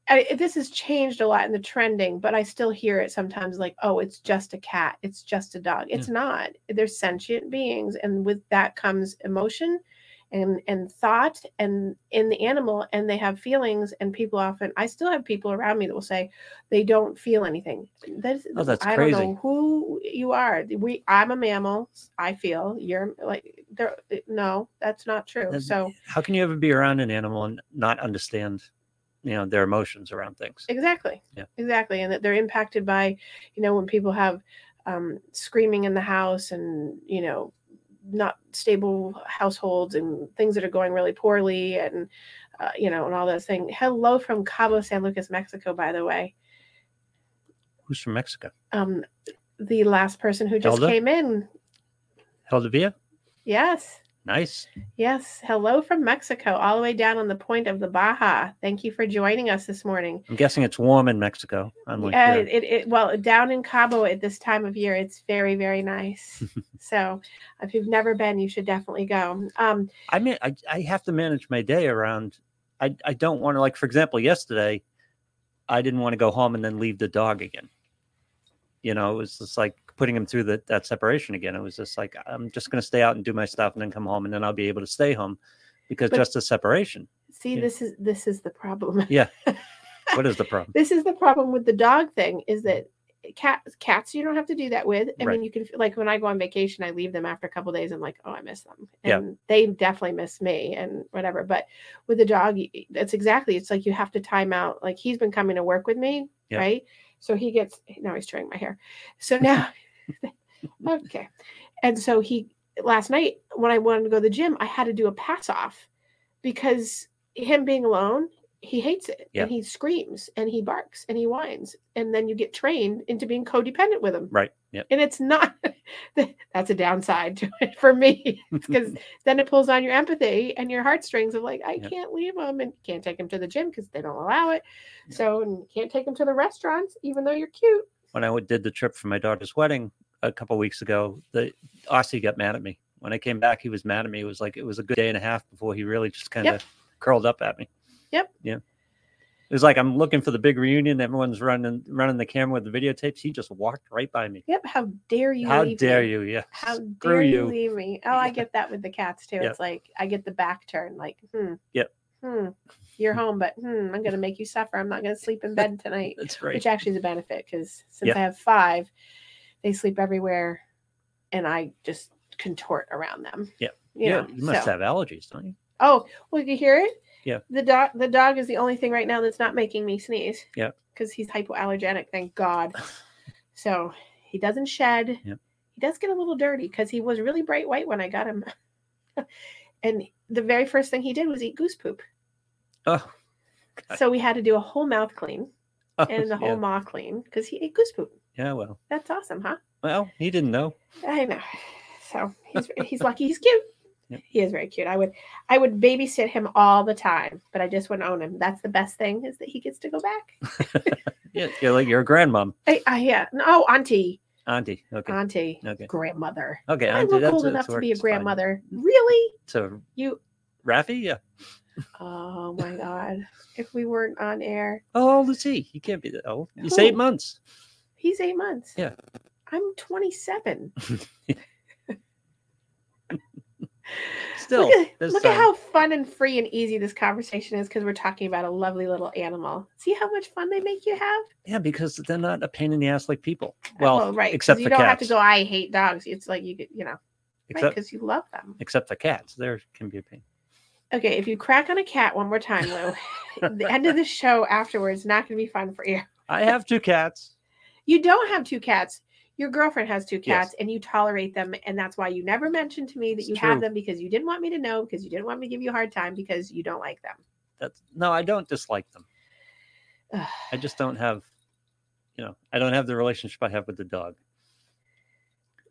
I, this has changed a lot in the trending but i still hear it sometimes like oh it's just a cat. It's just a dog. It's not. They're sentient beings and with that comes emotion and and thought and in the animal and they have feelings and people often i still have people around me that will say they don't feel anything. That's, Oh, that's i crazy. don't know who you are. We i'm a mammal i feel. You're like there no that's not true. So how can you ever be around an animal and not understand you know their emotions around things Exactly. Yeah. Exactly. And that they're impacted by, you know, when people have um, screaming in the house and, you know, not stable households and things that are going really poorly and, uh, you know, and all those things. Hello from Cabo San Lucas, Mexico, by the way. who's from mexico Um, the last person who just Hilda? came in. Heldavia? Yes. Nice Yes. Hello from Mexico, all the way down on the point of the Baja. Thank you for joining us this morning. i'm guessing it's warm in mexico unlike Yeah, here. it, it well down in Cabo at this time of year, it's very very nice. so if you've never been, you should definitely go. Um, I mean, I, I have to manage my day around. I, I don't want to like, for example, yesterday, I didn't want to go home and then leave the dog again. You know, it was just like putting him through the, that separation again. It was just like I'm just going to stay out and do my stuff and then come home and then I'll be able to stay home because But- just the separation. see, Yeah. this is this is the problem. Yeah. What is the problem? this is the problem with the dog thing is that cats cats you don't have to do that with. I Right. mean, you can like when I go on vacation, I leave them after a couple days. I'm like, oh, I miss them, Yeah. and they definitely miss me and whatever. But with the dog, that's exactly. It's like you have to time out. Like he's been coming to work with me, Yeah. right? So he gets now he's tearing my hair. So now, okay, and so he last night when I wanted to go to the gym, I had to do a pass off because him being alone, he hates it Yeah. and he screams and he barks and he whines and then you get trained into being codependent with him Right. Yep. and it's not that's a downside to it for me because then it pulls on your empathy and your heartstrings of like i Yep. can't leave him and can't take him to the gym because they don't allow it so and can't take him to the restaurants even though you're cute when I did the trip for my daughter's wedding a couple weeks ago, the Aussie got mad at me. When I came back, he was mad at me. It was like it was a good day and a half before he really just kind of curled up at me. Yep. Yeah. It was like I'm looking for the big reunion. Everyone's running running the camera with the videotapes. He just walked right by me. yep how dare you How dare me? you? Yeah. how Screw dare you you. leave me oh i get that with the cats too Yep. it's like i get the back turn like hmm Yep. hmm you're home but hmm i'm gonna make you suffer i'm not gonna sleep in bed tonight That's right. which actually is a benefit because since Yeah. I have five, they sleep everywhere, and I just contort around them. Yeah. you yeah, know, you must so- have allergies, don't you? Oh, well, you hear it? Yeah. The dog, the dog is the only thing right now that's not making me sneeze. Yeah. Because he's hypoallergenic, thank God. so he doesn't shed. Yep. He does get a little dirty because he was really bright white when I got him. and the very first thing he did was eat goose poop. Oh, God. So we had to do a whole mouth clean oh, and the whole yeah. maw clean because he ate goose poop. yeah. Well, That's awesome, huh? well, he didn't know. I know. So he's he's lucky he's cute. Yep. He is very cute. I would I would babysit him all the time, but I just wouldn't own him. That's the best thing is that he gets to go back. Yeah, you're like you're a grandmom, I, I yeah. No, oh, auntie. auntie. Okay, Auntie. okay, Grandmother. okay. I Auntie, look that's old enough to be a works fine. grandmother. Really? So You Raffy, yeah. Oh my god. If we weren't on air. How old is he? He can't be that old. He's eight oh. months. He's eight months. Yeah. I'm 27. Still, look at, look at how fun and free and easy this conversation is because we're talking about a lovely little animal. See how much fun they make you have? Yeah, because they're not a pain in the ass like people. Uh, well, right. 'cause except you don't cats. have to go, I hate dogs. It's like you you know, right? Because you love them. except for cats, there can be a pain. Okay, if you crack on a cat one more time, Lou, the end of the show afterwards not going to be fun for you. I have two cats. You don't have two cats. Your girlfriend has two Yes. cats, and you tolerate them, and that's why you never mentioned to me that It's you have them because you didn't want me to know because you didn't want me to give you a hard time because you don't like them. That's no, I don't dislike them. I just don't have, you know, I don't have the relationship I have with the dog.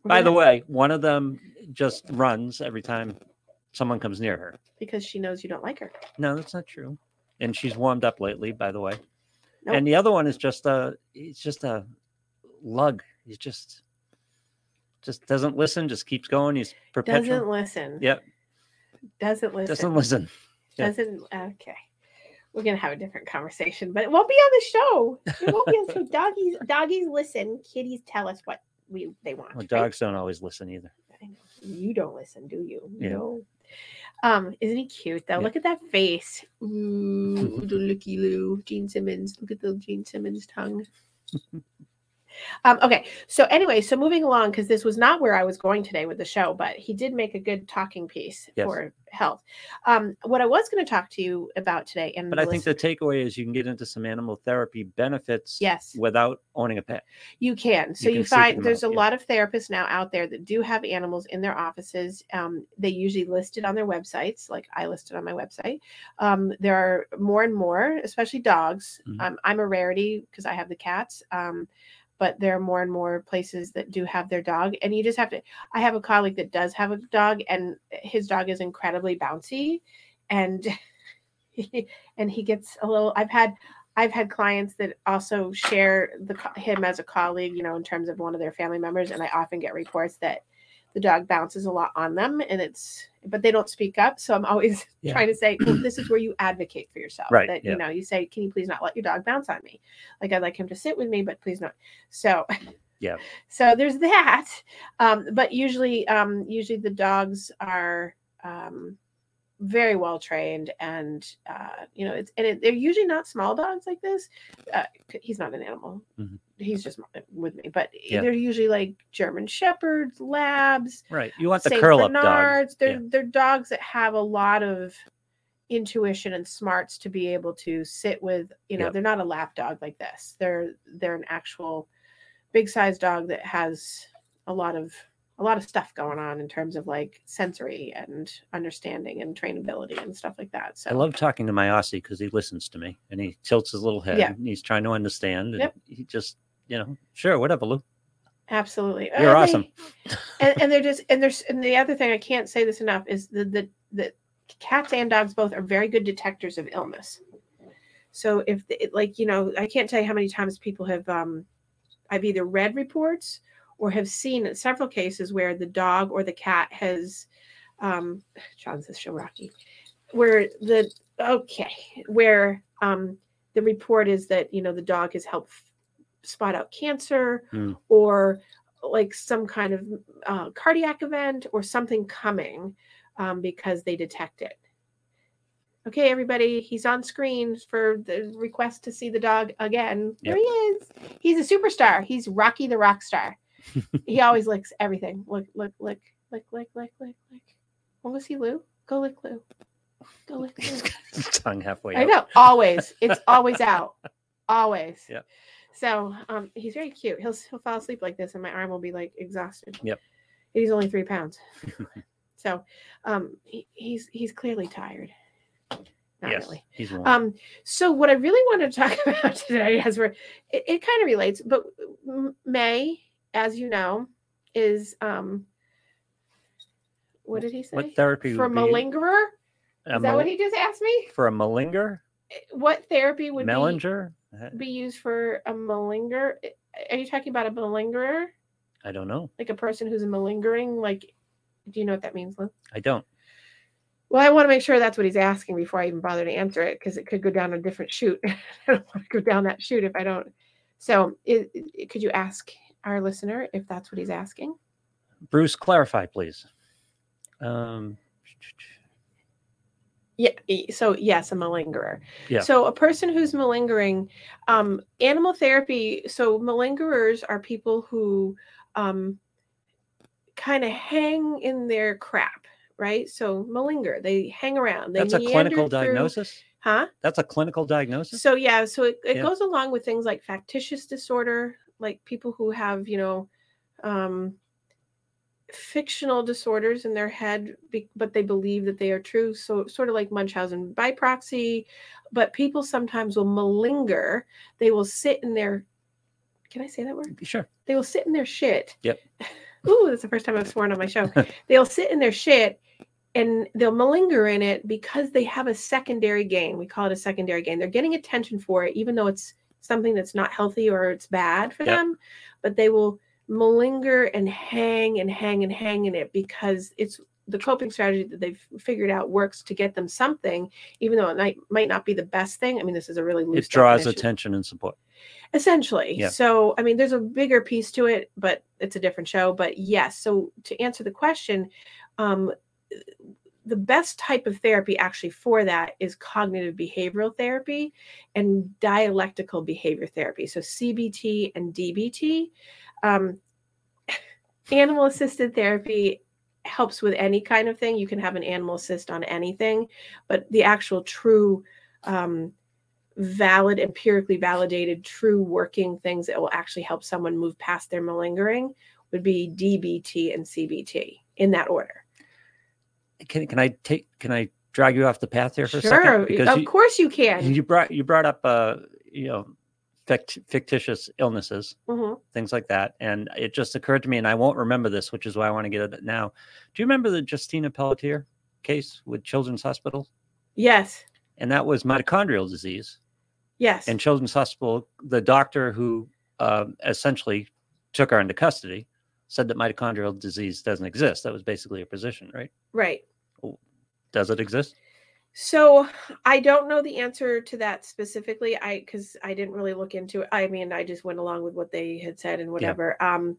By the way, one of them just runs every time someone comes near her. because she knows you don't like her. No, that's not true. And she's warmed up lately, by the way. Nope. And the other one is just a it's just a lug. He's just just doesn't listen, just keeps going. He's perpetual. Doesn't listen. Yep. Doesn't listen. Doesn't listen. yeah. Doesn't. Okay. We're gonna have a different conversation, but it won't be on the show. It won't be on the show. Doggies, doggies listen. Kitties tell us what we they want. Well, right? dogs don't always listen either. You don't listen, do you? Yeah. No. Um, isn't he cute though? Yeah. Look at that face. Ooh, the looky loo. Gene Simmons. Look at the Gene Simmons tongue. Um, okay, so anyway, so moving along because this was not where I was going today with the show, but he did make a good talking piece Yes. for health. Um, what I was going to talk to you about today, and But I think the takeaway is you can get into some animal therapy benefits yes, without owning a pet. You can. So You you, can find there's out, a yeah. lot of therapists now out there that do have animals in their offices. Um, they usually list it on their websites, like I listed on my website. Um, there are more and more, especially dogs. Mhm. Um, I'm a rarity because I have the cats. But there are more and more places that do have their dog, and you just have to. I have a colleague that does have a dog, and his dog is incredibly bouncy, and he, and he gets a little. I've had I've had clients that also share the him as a colleague, you know, in terms of one of their family members, and I often get reports that the dog bounces a lot on them, and it's but they don't speak up. So I'm always Yeah. trying to say, well, this is where you advocate for yourself. Right, That yeah. you know, you say, can you please not let your dog bounce on me? Like I'd like him to sit with me, but please not. So Yeah. So there's that. Um, but usually, um, usually the dogs are um very well trained and uh you know it's and it, they're usually not small dogs like this uh, he's not an animal Mhm. he's just with me but Yeah. they're usually like german shepherds labs Right. You want the Saint curl up dog. They're Yeah. they're dogs that have a lot of intuition and smarts to be able to sit with. You know, Yep. they're not a lap dog like this. They're they're an actual big size dog that has a lot of a lot of stuff going on in terms of like sensory and understanding and trainability and stuff like that. So I love talking to my Aussie because he listens to me and he tilts his little head Yeah. and he's trying to understand. And Yep. he just, you know, sure, whatever, Lou. absolutely You're they- awesome. and, and they're just and there's and the other thing I can't say this enough is that the the cats and dogs both are very good detectors of illness. So if the, it- like you know, I can't tell you how many times people have um I've either read reports or have seen several cases where the dog or the cat has um John says show Rocky where the okay where um the report is that you know the dog has helped f- spot out cancer Hmm. or like some kind of uh, cardiac event or something coming um, because they detect it. Okay, everybody, he's on screen for the request to see the dog again. There he is. He's a superstar. He's Rocky the rock star. He always licks everything. Lick, lick, lick, lick, lick, lick, lick, lick. What was he, Lou? Go lick Lou. Go lick Lou. He's got his tongue halfway I know. Always. It's always out. Always. Yep. So um he's very cute. He'll he'll fall asleep like this and my arm will be like exhausted. Yep. And he's only three pounds. so um he, he's he's clearly tired. Not yes, really. he's warm. Um so what I really wanted to talk about today as we're it, it kind of relates, but May, as you know, is um What did he say? What therapy For would be malingerer? a Is that what he just asked me? for a malinger? What therapy would be, Mellinger? Uh, be used for a malinger? Are you talking about a malingerer? I don't know. Like a person who's malingering? Like, do you know what that means, Lou? I don't. Well, I want to make sure that's what he's asking before I even bother to answer it because it could go down a different shoot. I don't want to go down that shoot if I don't. So, i i- could you ask our listener if that's what he's asking? Bruce, clarify, please. Um, Yeah. So yes, a malingerer. Yeah. So a person who's malingering, um, animal therapy. So malingerers are people who um, kind of hang in their crap, right? So malinger, they hang around. They that's a clinical through- diagnosis. huh? That's a clinical diagnosis. So yeah, so it, it Yeah. goes along with things like factitious disorder, like people who have, you know, um, fictional disorders in their head, but they believe that they are true. So sort of like Munchausen by proxy, but people sometimes will malinger. They will sit in their. Can I say that word? Sure. They will sit in their shit. Yep. Ooh, that's the first time I've sworn on my show. they'll sit in their shit and they'll malinger in it because they have a secondary gain. We call it a secondary gain. They're getting attention for it, even though it's something that's not healthy or it's bad for Yep. them, but they will malinger and hang and hang and hang in it because it's the coping strategy that they've figured out works to get them something, even though it might, might not be the best thing. I mean, this is a really loose It draws definition attention and support. essentially Yeah. so i mean there's a bigger piece to it but it's a different show but yes so to answer the question um the best type of therapy actually for that is cognitive behavioral therapy and dialectical behavior therapy so cbt and dbt um, animal assisted therapy helps with any kind of thing you can have an animal assist on anything but the actual true um, valid, empirically validated, true working things that will actually help someone move past their malingering would be DBT and CBT in that order. Can can I take? Can I drag you off the path here for a second? Because of you, course you can. you brought you brought up uh you know fict- fictitious illnesses Mhm. things like that and it just occurred to me and i won't remember this which is why i want to get it now do you remember the justina pelletier case with children's hospital Yes, and that was mitochondrial disease yes, and children's hospital the doctor who um, essentially took her into custody said that mitochondrial disease doesn't exist that was basically a position right right. does it exist So I don't know the answer to that specifically. I because I didn't really look into it. I mean, I just went along with what they had said and whatever. Um,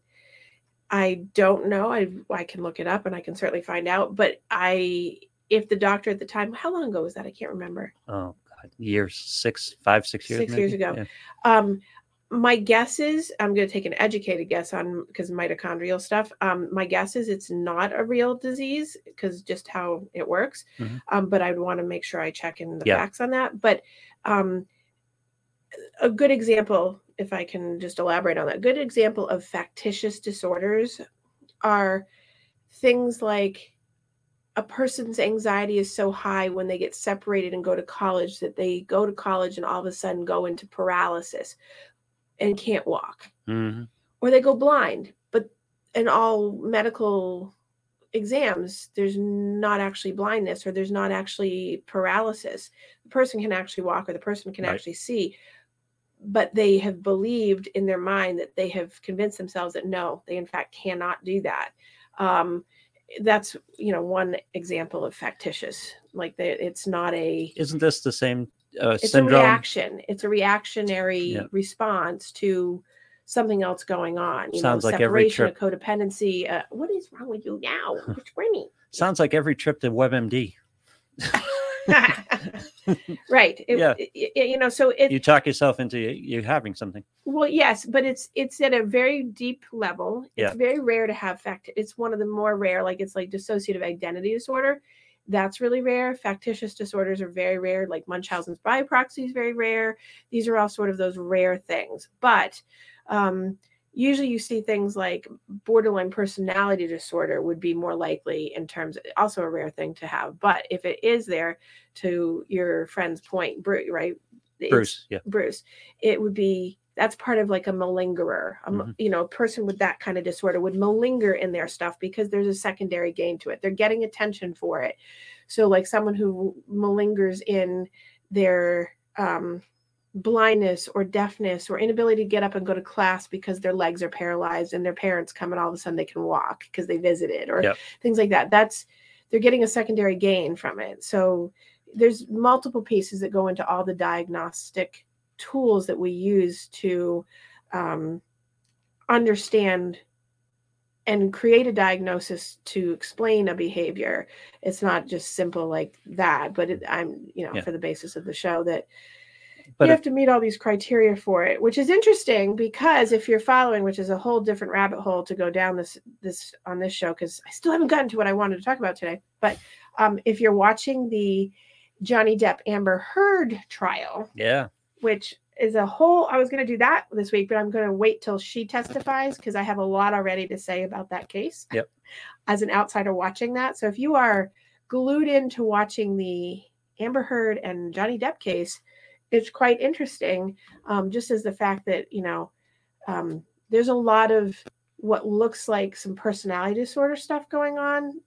I don't know. I I can look it up and I can certainly find out. But I, if the doctor at the time, how long ago was that? I can't remember. oh god years six five six years Six years ago. Yeah. Um, my guess is I'm going to take an educated guess on because mitochondrial stuff. Um, my guess is it's not a real disease because just how it works. Mhm. Um, but I'd want to make sure I check in the Yeah. facts on that. But um, a good example, if I can just elaborate on that, good example of factitious disorders are things like a person's anxiety is so high when they get separated and go to college that they go to college and all of a sudden go into paralysis and can't walk Mhm. or they go blind but in all medical exams there's not actually blindness or there's not actually paralysis the person can actually walk or the person can Right. actually see but they have believed in their mind that they have convinced themselves that no they in fact cannot do that um, that's you know one example of factitious like they, it's not a isn't this the same uh, it's syndrome a reaction it's a reactionary Yeah. response to something else going on you Sounds know like every separation trip- of codependency uh, what is wrong with you now which Brittany? sounds like every trip to webmd right It- Yeah. it- it- you know so it you talk yourself into you, you having something well yes but it's it's at a very deep level it's Yeah. very rare to have fact it's one of the more rare like it's like dissociative identity disorder that's really rare. Factitious disorders are very rare like munchausen's by proxy is very rare. These are all sort of those rare things. But um usually you see things like borderline personality disorder would be more likely in terms also a rare thing to have. But if it is there to your friend's point Bru- right? Bruce yeah. Bruce, it would be that's part of like a malingerer. A, Mhm. You know, a person with that kind of disorder would malinger in their stuff because there's a secondary gain to it. They're getting attention for it. So, like someone who malingers in their um, blindness or deafness or inability to get up and go to class because their legs are paralyzed and their parents come and all of a sudden they can walk because they visited or Yep. things like that. That's they're getting a secondary gain from it. So there's multiple pieces that go into all the diagnostic tools that we use to um, understand and create a diagnosis to explain a behavior. It's not just simple like that, but it, I'm, you know, Yeah. for the basis of the show that But you if- have to meet all these criteria for it, which is interesting because if you're following, which is a whole different rabbit hole to go down this this on this show, because I still haven't gotten to what I wanted to talk about today. But um, if you're watching the Johnny Depp Amber Heard trial, yeah, which is a whole I was going to do that this week, but I'm going to wait till she testifies because I have a lot already to say about that case. Yep. As an outsider watching that. So if you are glued into watching the Amber Heard and Johnny Depp case, it's quite interesting. Um, just as the fact that, you know, um, there's a lot of what looks like some personality disorder stuff going on,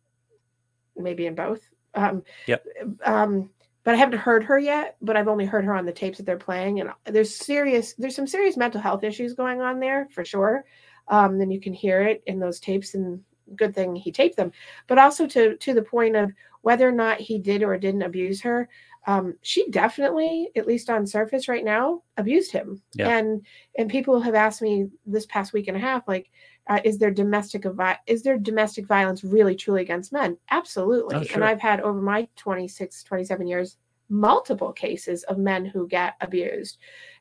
maybe in both. Um, Yep. Um, but I haven't heard her yet, but I've only heard her on the tapes that they're playing. And there's serious, there's some serious mental health issues going on there for sure. Um, then you can hear it in those tapes and good thing he taped them. But also to to the point of whether or not he did or didn't abuse her, um, she definitely, at least on surface right now, abused him. Yeah. And and people have asked me this past week and a half, like, uh, is there domestic is there domestic violence really truly against men? Absolutely. Oh, And. I've had over my 26, 27 years multiple cases of men who get abused.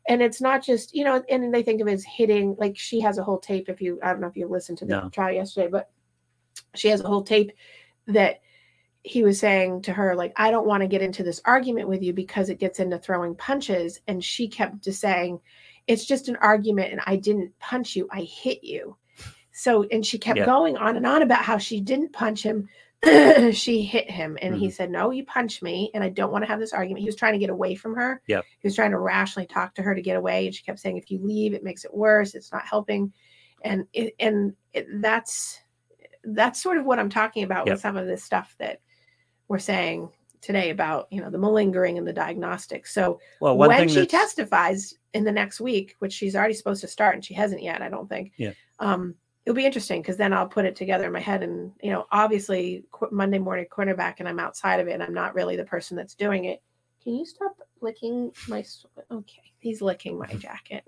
And it's not just, you know, and they think of it as hitting, like she has a whole tape. If you, I don't know if you listened to the No. trial yesterday, but she has a whole tape that he was saying to her like i don't want to get into this argument with you because it gets into throwing punches and she kept just saying it's just an argument and i didn't punch you i hit you so and she kept Yeah. going on and on about how she didn't punch him she hit him and Mm-hmm. he said no you punched me and i don't want to have this argument he was trying to get away from her Yeah. he was trying to rationally talk to her to get away and she kept saying if you leave it makes it worse it's not helping and it, and it, that's that's sort of what i'm talking about Yep. with some of this stuff that we're saying today about you know the malingering and the diagnostics so well, when she that's, testifies in the next week which she's already supposed to start and she hasn't yet i don't think Yeah. um it'll be interesting because then i'll put it together in my head and you know obviously qu- monday morning cornerback and i'm outside of it and i'm not really the person that's doing it. Can you stop licking my okay he's licking my jacket.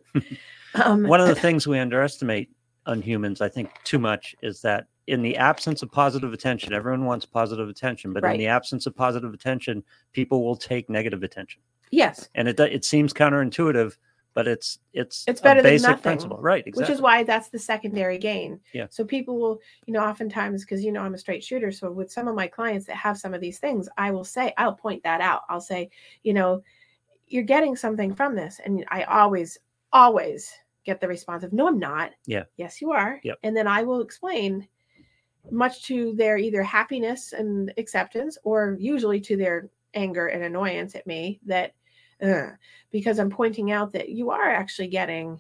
Um one of the things we underestimate on humans, I think, too much is that in the absence of positive attention, everyone wants positive attention, but Right. in the absence of positive attention, people will take negative attention, yes. And it it seems counterintuitive, but it's it's It's a better than basic nothing, principle, right? Exactly. which is why that's the secondary gain. Yeah. So people will, you know, oftentimes because you know I'm a straight shooter, so with some of my clients that have some of these things, I will say I'll point that out. I'll say, you know, you're getting something from this, and I always, always get the response of, "No, I'm not." Yeah. Yes, you are. Yep. And then I will explain, much to their either happiness and acceptance, or usually to their anger and annoyance at me, that uh, because I'm pointing out that you are actually getting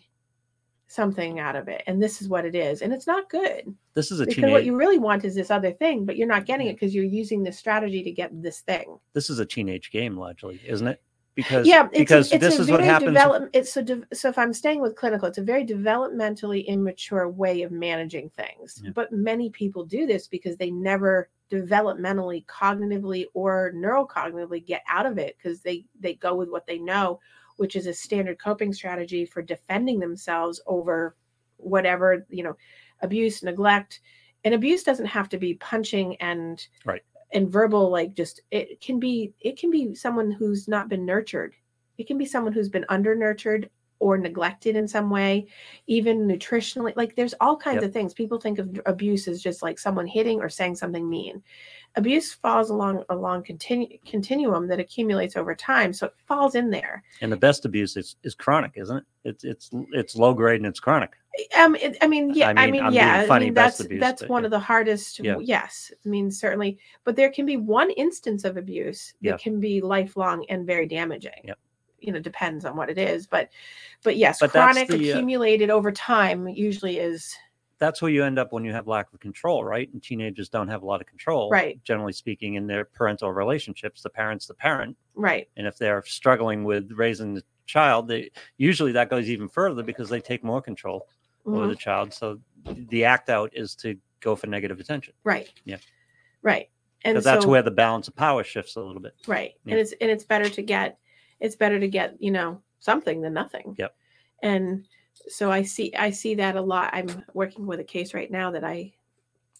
something out of it and this is what it is and it's not good this is a because what you really want is this other thing but you're not getting it because you're using this strategy to get this thing this is a teenage game, largely, isn't it? Because yeah it's because a, it's this a is what happens. develop it's a de- so if i'm staying with clinical it's a very developmentally immature way of managing things Yeah. but many people do this because they never developmentally cognitively or neurocognitively get out of it because they they go with what they know which is a standard coping strategy for defending themselves over whatever you know abuse neglect and abuse doesn't have to be punching and Right. and verbal like just it can be it can be someone who's not been nurtured it can be someone who's been under nurtured or neglected in some way even nutritionally like there's all kinds Yep. of things people think of abuse as just like someone hitting or saying something mean abuse falls along a long continu- continuum that accumulates over time so it falls in there and the best abuse is, is chronic, isn't it? It's it's it's low grade and it's chronic. Um, it, I mean, yeah, I I mean, mean, I'm yeah, being I mean, that's abuse, that's one yeah. of the hardest. Yeah. Yes, I mean, certainly, but there can be one instance of abuse that Yeah. can be lifelong and very damaging. Yep. You know depends on what it is but but yes But chronic the, uh, accumulated over time usually is That's where you end up when you have lack of control, right? And teenagers don't have a lot of control, Right. Generally speaking, in their parental relationships, the parent's the parent, right and if they're struggling with raising the child, they usually that goes even further because they take more control over Mhm. the child. So the act out is to go for negative attention right Yeah. right and because that's where the balance of power shifts a little bit. right Yeah. and it's and it's better to get it's better to get you know something than nothing. Yep. and so i see i see that a lot. I'm working with a case right now that i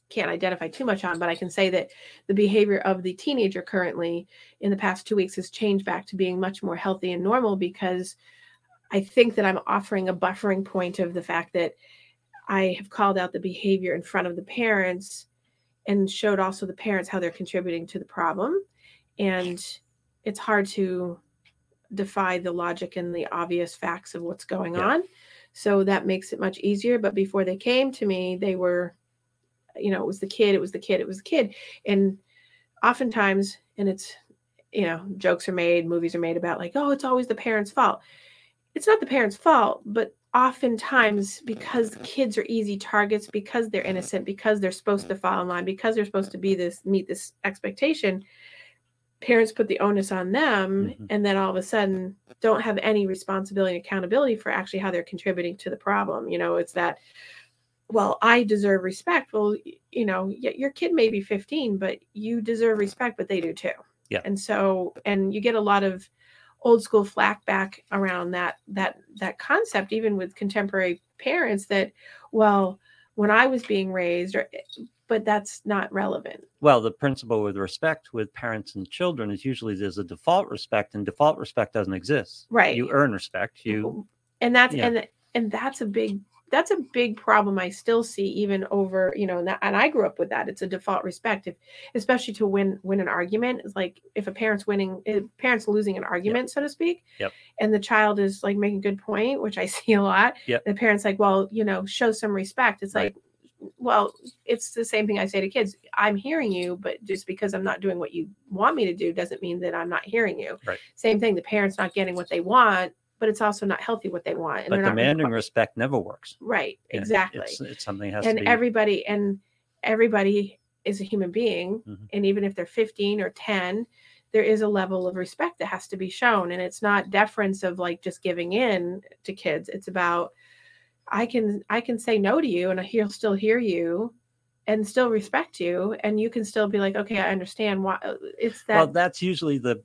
can't identify too much on but i can say that the behavior of the teenager currently in the past two weeks has changed back to being much more healthy and normal because i think that i'm offering a buffering point of the fact that i have called out the behavior in front of the parents and showed also the parents how they're contributing to the problem. And it's hard to defy the logic and the obvious facts of what's going Yeah. on. So that makes it much easier. But before they came to me they were you know it was the kid it was the kid it was the kid. And oftentimes and it's you know jokes are made movies are made about like oh it's always the parents fault. It's not the parents fault but oftentimes because kids are easy targets because they're mm-hmm. innocent because they're supposed to fall in line because they're supposed to be this meet this expectation parents put the onus on them Mhm. and then all of a sudden don't have any responsibility and accountability for actually how they're contributing to the problem you know it's that well i deserve respect well you know your kid may be 15 but you deserve respect but they do too Yeah. and so and you get a lot of old school flack back around that that that concept even with contemporary parents that well when i was being raised or but that's not relevant Well, the principle with respect with parents and children is usually there's a default respect, and default respect doesn't exist. Right. You earn respect. You and that's Yeah. and and that's a big that's a big problem i still see even over you know and, that, and i grew up with that it's a default respect if especially to win win an argument it's like if a parent's winning if parents losing an argument so to speak Yep. and the child is like making a good point which i see a lot Yep. the parents like well you know show some respect it's Right. like well it's the same thing i say to kids i'm hearing you but just because i'm not doing what you want me to do doesn't mean that i'm not hearing you Right. same thing the parents not getting what they want but it's also not healthy what they want and but demanding respect never works. right Yeah, exactly It's, it's something has and to be. everybody and everybody is a human being Mhm. and even if they're 15 or 10 there is a level of respect that has to be shown and it's not deference of like just giving in to kids it's about i can i can say no to you and he'll still hear you and still respect you and you can still be like okay i understand why uh, it's that well, that's usually the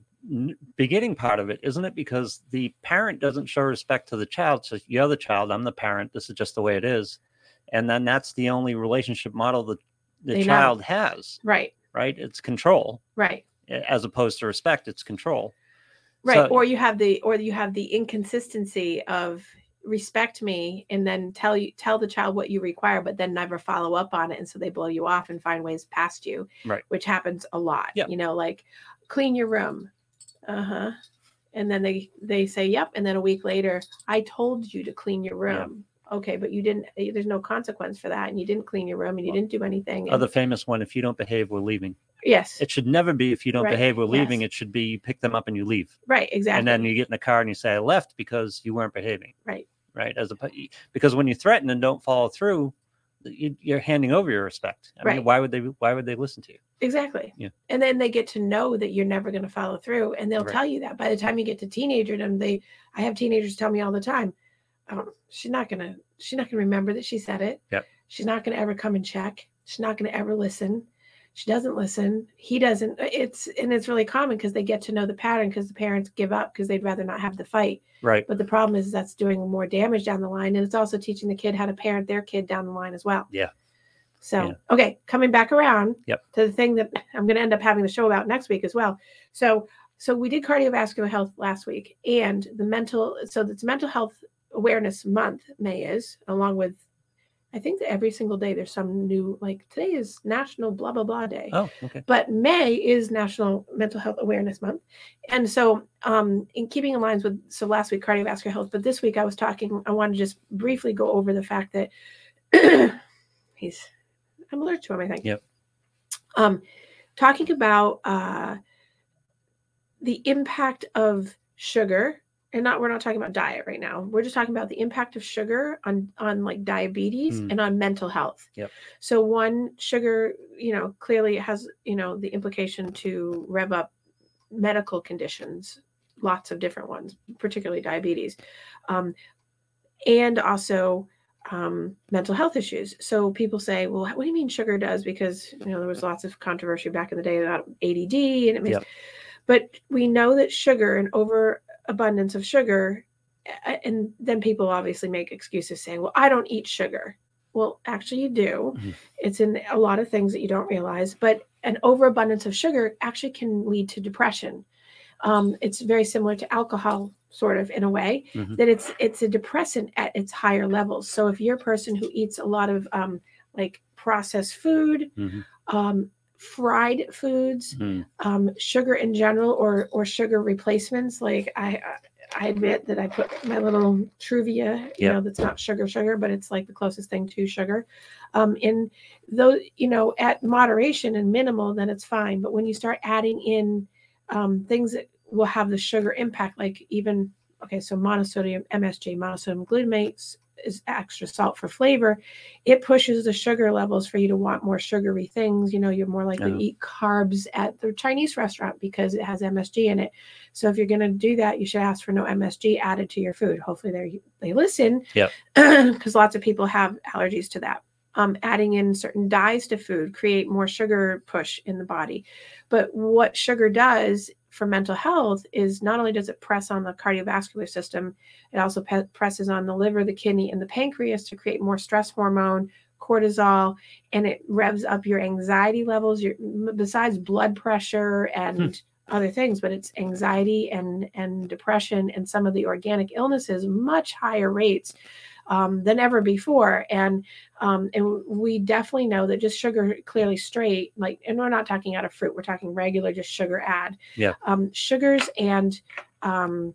beginning part of it, isn't it? Because the parent doesn't show respect to the child. So you're the child, I'm the parent. This is just the way it is. And then that's the only relationship model that the They know. child has, right right? It's control right as opposed to respect. It's control. right So- or you have the or you have the inconsistency of respect me and then tell you tell the child what you require but then never follow up on it and so they blow you off and find ways past you Right. which happens a lot Yeah. you know like clean your room uh-huh and then they they say yep and then a week later i told you to clean your Yeah. room okay but you didn't eh, there's no consequence for that and you didn't clean your room and you Well, didn't do anything and- Other famous one, if you don't behave, we're leaving. yes It should never be if you don't Right, behave, we're leaving. yes. It should be you pick them up and you leave. right exactly And then you get in the car and you say, I left because you weren't behaving. right Right. As a because when you threaten and don't follow through, you, you're handing over your respect. I mean, Right. why would they why would they listen to you? Exactly. Yeah. And then they get to know that you're never going to follow through. And they'll Right. tell you that by the time you get to teenagerdom, they I have teenagers tell me all the time, oh, she's not gonna she's not gonna remember that she said it. Yep. She's not gonna ever come and check. She's not gonna ever listen. She doesn't listen. He doesn't. Uh, it's and it's really common because they get to know the pattern because the parents give up because they'd rather not have the fight. Right. But the problem is that's doing more damage down the line. And it's also teaching the kid how to parent their kid down the line as well. Yeah. So, Yeah. okay, coming back around Yep. to the thing that I'm going to end up having the show about next week as well. So, so we did cardiovascular health last week and the mental, so it's mental health awareness month, May is, along with, I think that every single day there's some new, like today is National blah, blah, blah day Oh, okay. but May is National Mental Health Awareness Month. And so, um, in keeping in lines with, so last week, cardiovascular health, but this week I was talking, I want to just briefly go over the fact that he's, I'm allergic to him, I think. Yep. Um, talking about uh, the impact of sugar and not we're not talking about diet right now. We're just talking about the impact of sugar on on like diabetes Mm. and on mental health. Yep. So one sugar, you know, clearly has, you know, the implication to rev up medical conditions, lots of different ones, particularly diabetes. Um, and also um, mental health issues. So people say, well, what do you mean sugar does? Because you know there was lots of controversy back in the day about ADD, and it makes. Yep. But we know that sugar and overabundance of sugar, and then people obviously make excuses saying, well, I don't eat sugar. Well, actually, you do. Mhm. It's in a lot of things that you don't realize, but an overabundance of sugar actually can lead to depression. Um, it's very similar to alcohol, sort of in a way Mhm. that it's it's a depressant at its higher levels. So if you're a person who eats a lot of um, like processed food, Mhm. um, fried foods, Mm. um, sugar in general, or or sugar replacements, like I I admit that I put my little Truvia, you Yep. know, that's not sugar sugar, but it's like the closest thing to sugar. Um, in though you know at moderation and minimal, then it's fine. But when you start adding in um, things that will have the sugar impact, like even okay, so monosodium MSG, monosodium glutamate s- is extra salt for flavor. It pushes the sugar levels for you to want more sugary things. You know, you're more likely Yeah. to eat carbs at the Chinese restaurant because it has MSG in it. So if you're going to do that, you should ask for no MSG added to your food. Hopefully they they listen. Yep. Because lots of people have allergies to that. Um, adding in certain dyes to food create more sugar push in the body. But what sugar does for mental health is not only does it press on the cardiovascular system, it also pe- presses on the liver, the kidney, and the pancreas to create more stress hormone, cortisol, and it revs up your anxiety levels. Your besides blood pressure and hmm. other things, but it's anxiety and and depression and some of the organic illnesses much higher rates um, than ever before. And um, and we definitely know that just sugar clearly straight, like, and we're not talking out of fruit, we're talking regular just sugar add. Yeah. Um, sugars and um,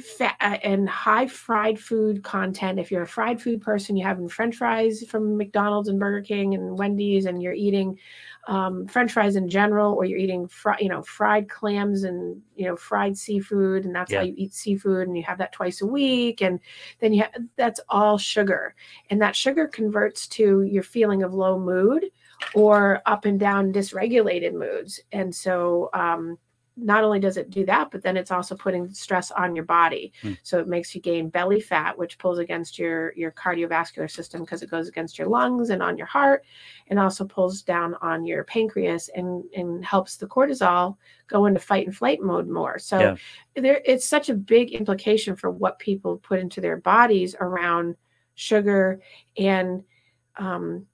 fat uh, and high fried food content. If you're a fried food person, you're having French fries from McDonald's and Burger King and Wendy's, and you're eating um, French fries in general, or you're eating fry, you know, fried clams and you know, fried seafood, and that's how you eat seafood, and you have that twice a week, and then you have that's all sugar, and that sugar converts to your feeling of low mood or up and down dysregulated moods, and so um, not only does it do that, but then it's also putting stress on your body. Hmm. So it makes you gain belly fat, which pulls against your your cardiovascular system because it goes against your lungs and on your heart, and also pulls down on your pancreas and and helps the cortisol go into fight and flight mode more. So Yeah. there it's such a big implication for what people put into their bodies around sugar and um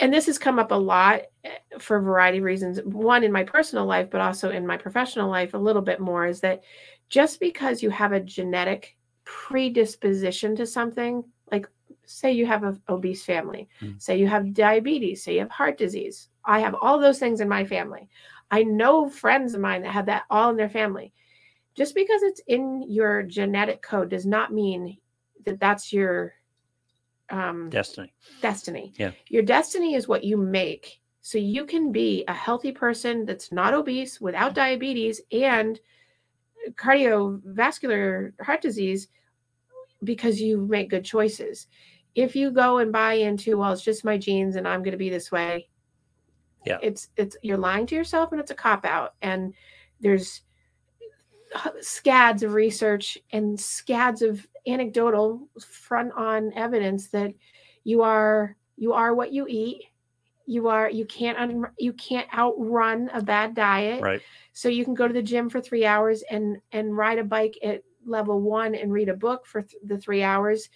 and this has come up a lot eh, for a variety of reasons. One in my personal life, but also in my professional life, a little bit more is that just because you have a genetic predisposition to something, like say you have an obese family, Mm. say you have diabetes, say you have heart disease. I have all those things in my family. I know friends of mine that have that all in their family. Just because it's in your genetic code does not mean that that's your um, Destiny. destiny. Yeah. Your destiny is what you make. So you can be a healthy person that's not obese, without diabetes, and cardiovascular heart disease because you make good choices. If you go and buy into, well, it's just my genes and I'm going to be this way. Yeah. It's it's you're lying to yourself and it's a cop out. And there's scads of research and scads of anecdotal front on evidence that you are you are what you eat. You are you can't un, you can't outrun a bad diet. Right. so you can go to the gym for three hours and and ride a bike at level one and read a book for th- the three hours.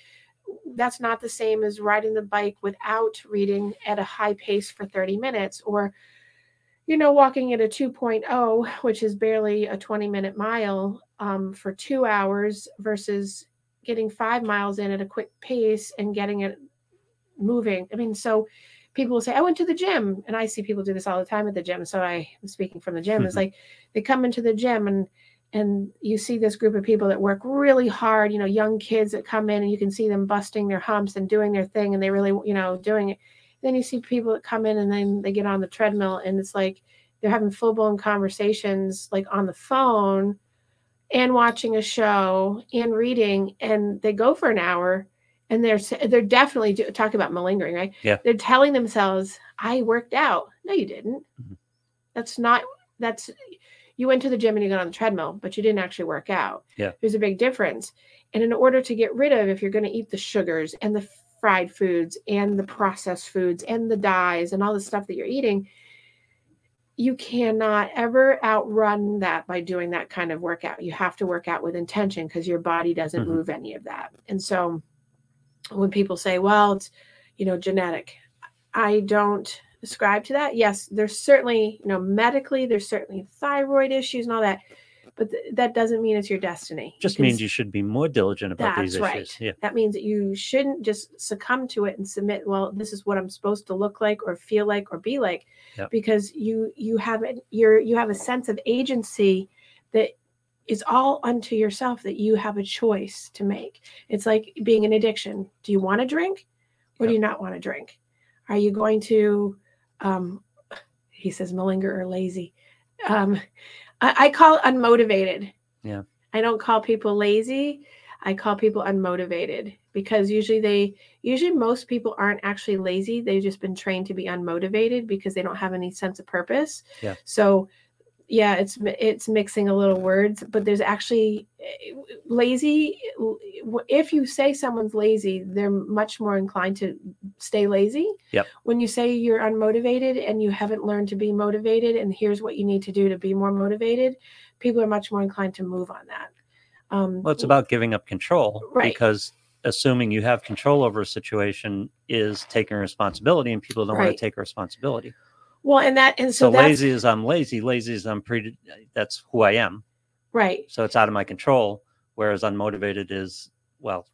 That's not the same as riding the bike without reading at a high pace for 30 minutes or you know walking at a 2.0 which is barely a 20 minute mile um, for two hours versus getting five miles in at a quick pace and getting it moving. I mean so people will say i went to the gym and i see people do this all the time at the gym so i am speaking from the gym. It's Mhm. like they come into the gym and and you see this group of people that work really hard you know young kids that come in and you can see them busting their humps and doing their thing and they really you know doing it then you see people that come in and then they get on the treadmill and it's like they're having full-blown conversations like on the phone and watching a show and reading and they go for an hour and they're they're definitely do, talking about malingering right Yeah. they're telling themselves i worked out no you didn't Mhm. that's not that's you went to the gym and you got on the treadmill but you didn't actually work out Yeah. there's a big difference and in order to get rid of if you're going to eat the sugars and the fried foods and the processed foods and the dyes and all the stuff that you're eating you cannot ever outrun that by doing that kind of workout. You have to work out with intention because your body doesn't Mhm. move any of that. And so when people say, well, it's, you know, genetic, I don't ascribe to that. Yes, there's certainly, you know, medically, there's certainly thyroid issues and all that, but th- that doesn't mean it's your destiny. Just can means you should be more diligent about these issues. right. Yeah. That means that you shouldn't just succumb to it and submit. Well, this is what I'm supposed to look like, or feel like, or be like, Yep. because you you have it. You're you have a sense of agency that is all unto yourself. That you have a choice to make. It's like being an addiction. Do you want to drink, or do you not want to drink? Are you going to? Um, he says malinger or lazy. Um, I, I call it unmotivated. Yeah. I don't call people lazy. I call people unmotivated because usually they usually most people aren't actually lazy. They've just been trained to be unmotivated because they don't have any sense of purpose. Yeah. So yeah, it's it's mixing a little words, but there's actually eh, lazy if you say someone's lazy, they're much more inclined to stay lazy. Yep. When you say you're unmotivated and you haven't learned to be motivated and here's what you need to do to be more motivated, people are much more inclined to move on that. Um, Well, it's about giving up control Right. because assuming you have control over a situation is taking responsibility, and people don't want to take responsibility. Well, and that and so, So, lazy is I'm lazy. Lazy is I'm pre. That's who I am. right. So it's out of my control. Whereas unmotivated is well,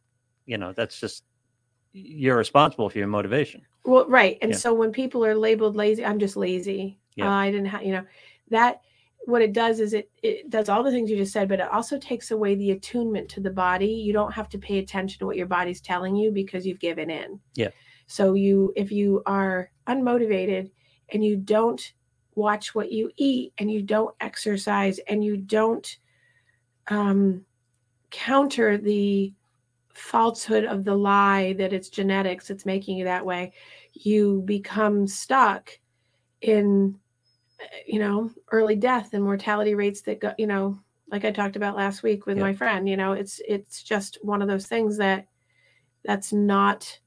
you know, that's just you're responsible for your motivation. Well, right. And Yeah. so when people are labeled lazy, I'm just lazy. Yeah. Uh, I didn't have, you know, that what it does is it it does all the things you just said, but it also takes away the attunement to the body. You don't have to pay attention to what your body's telling you because you've given in. Yeah. So you if you are unmotivated and you don't watch what you eat and you don't exercise and you don't um counter the falsehood of the lie that it's genetics it's making you that way you become stuck in uh, you know early death and mortality rates that go you know like i talked about last week with Yeah. my friend you know it's it's just one of those things that that's not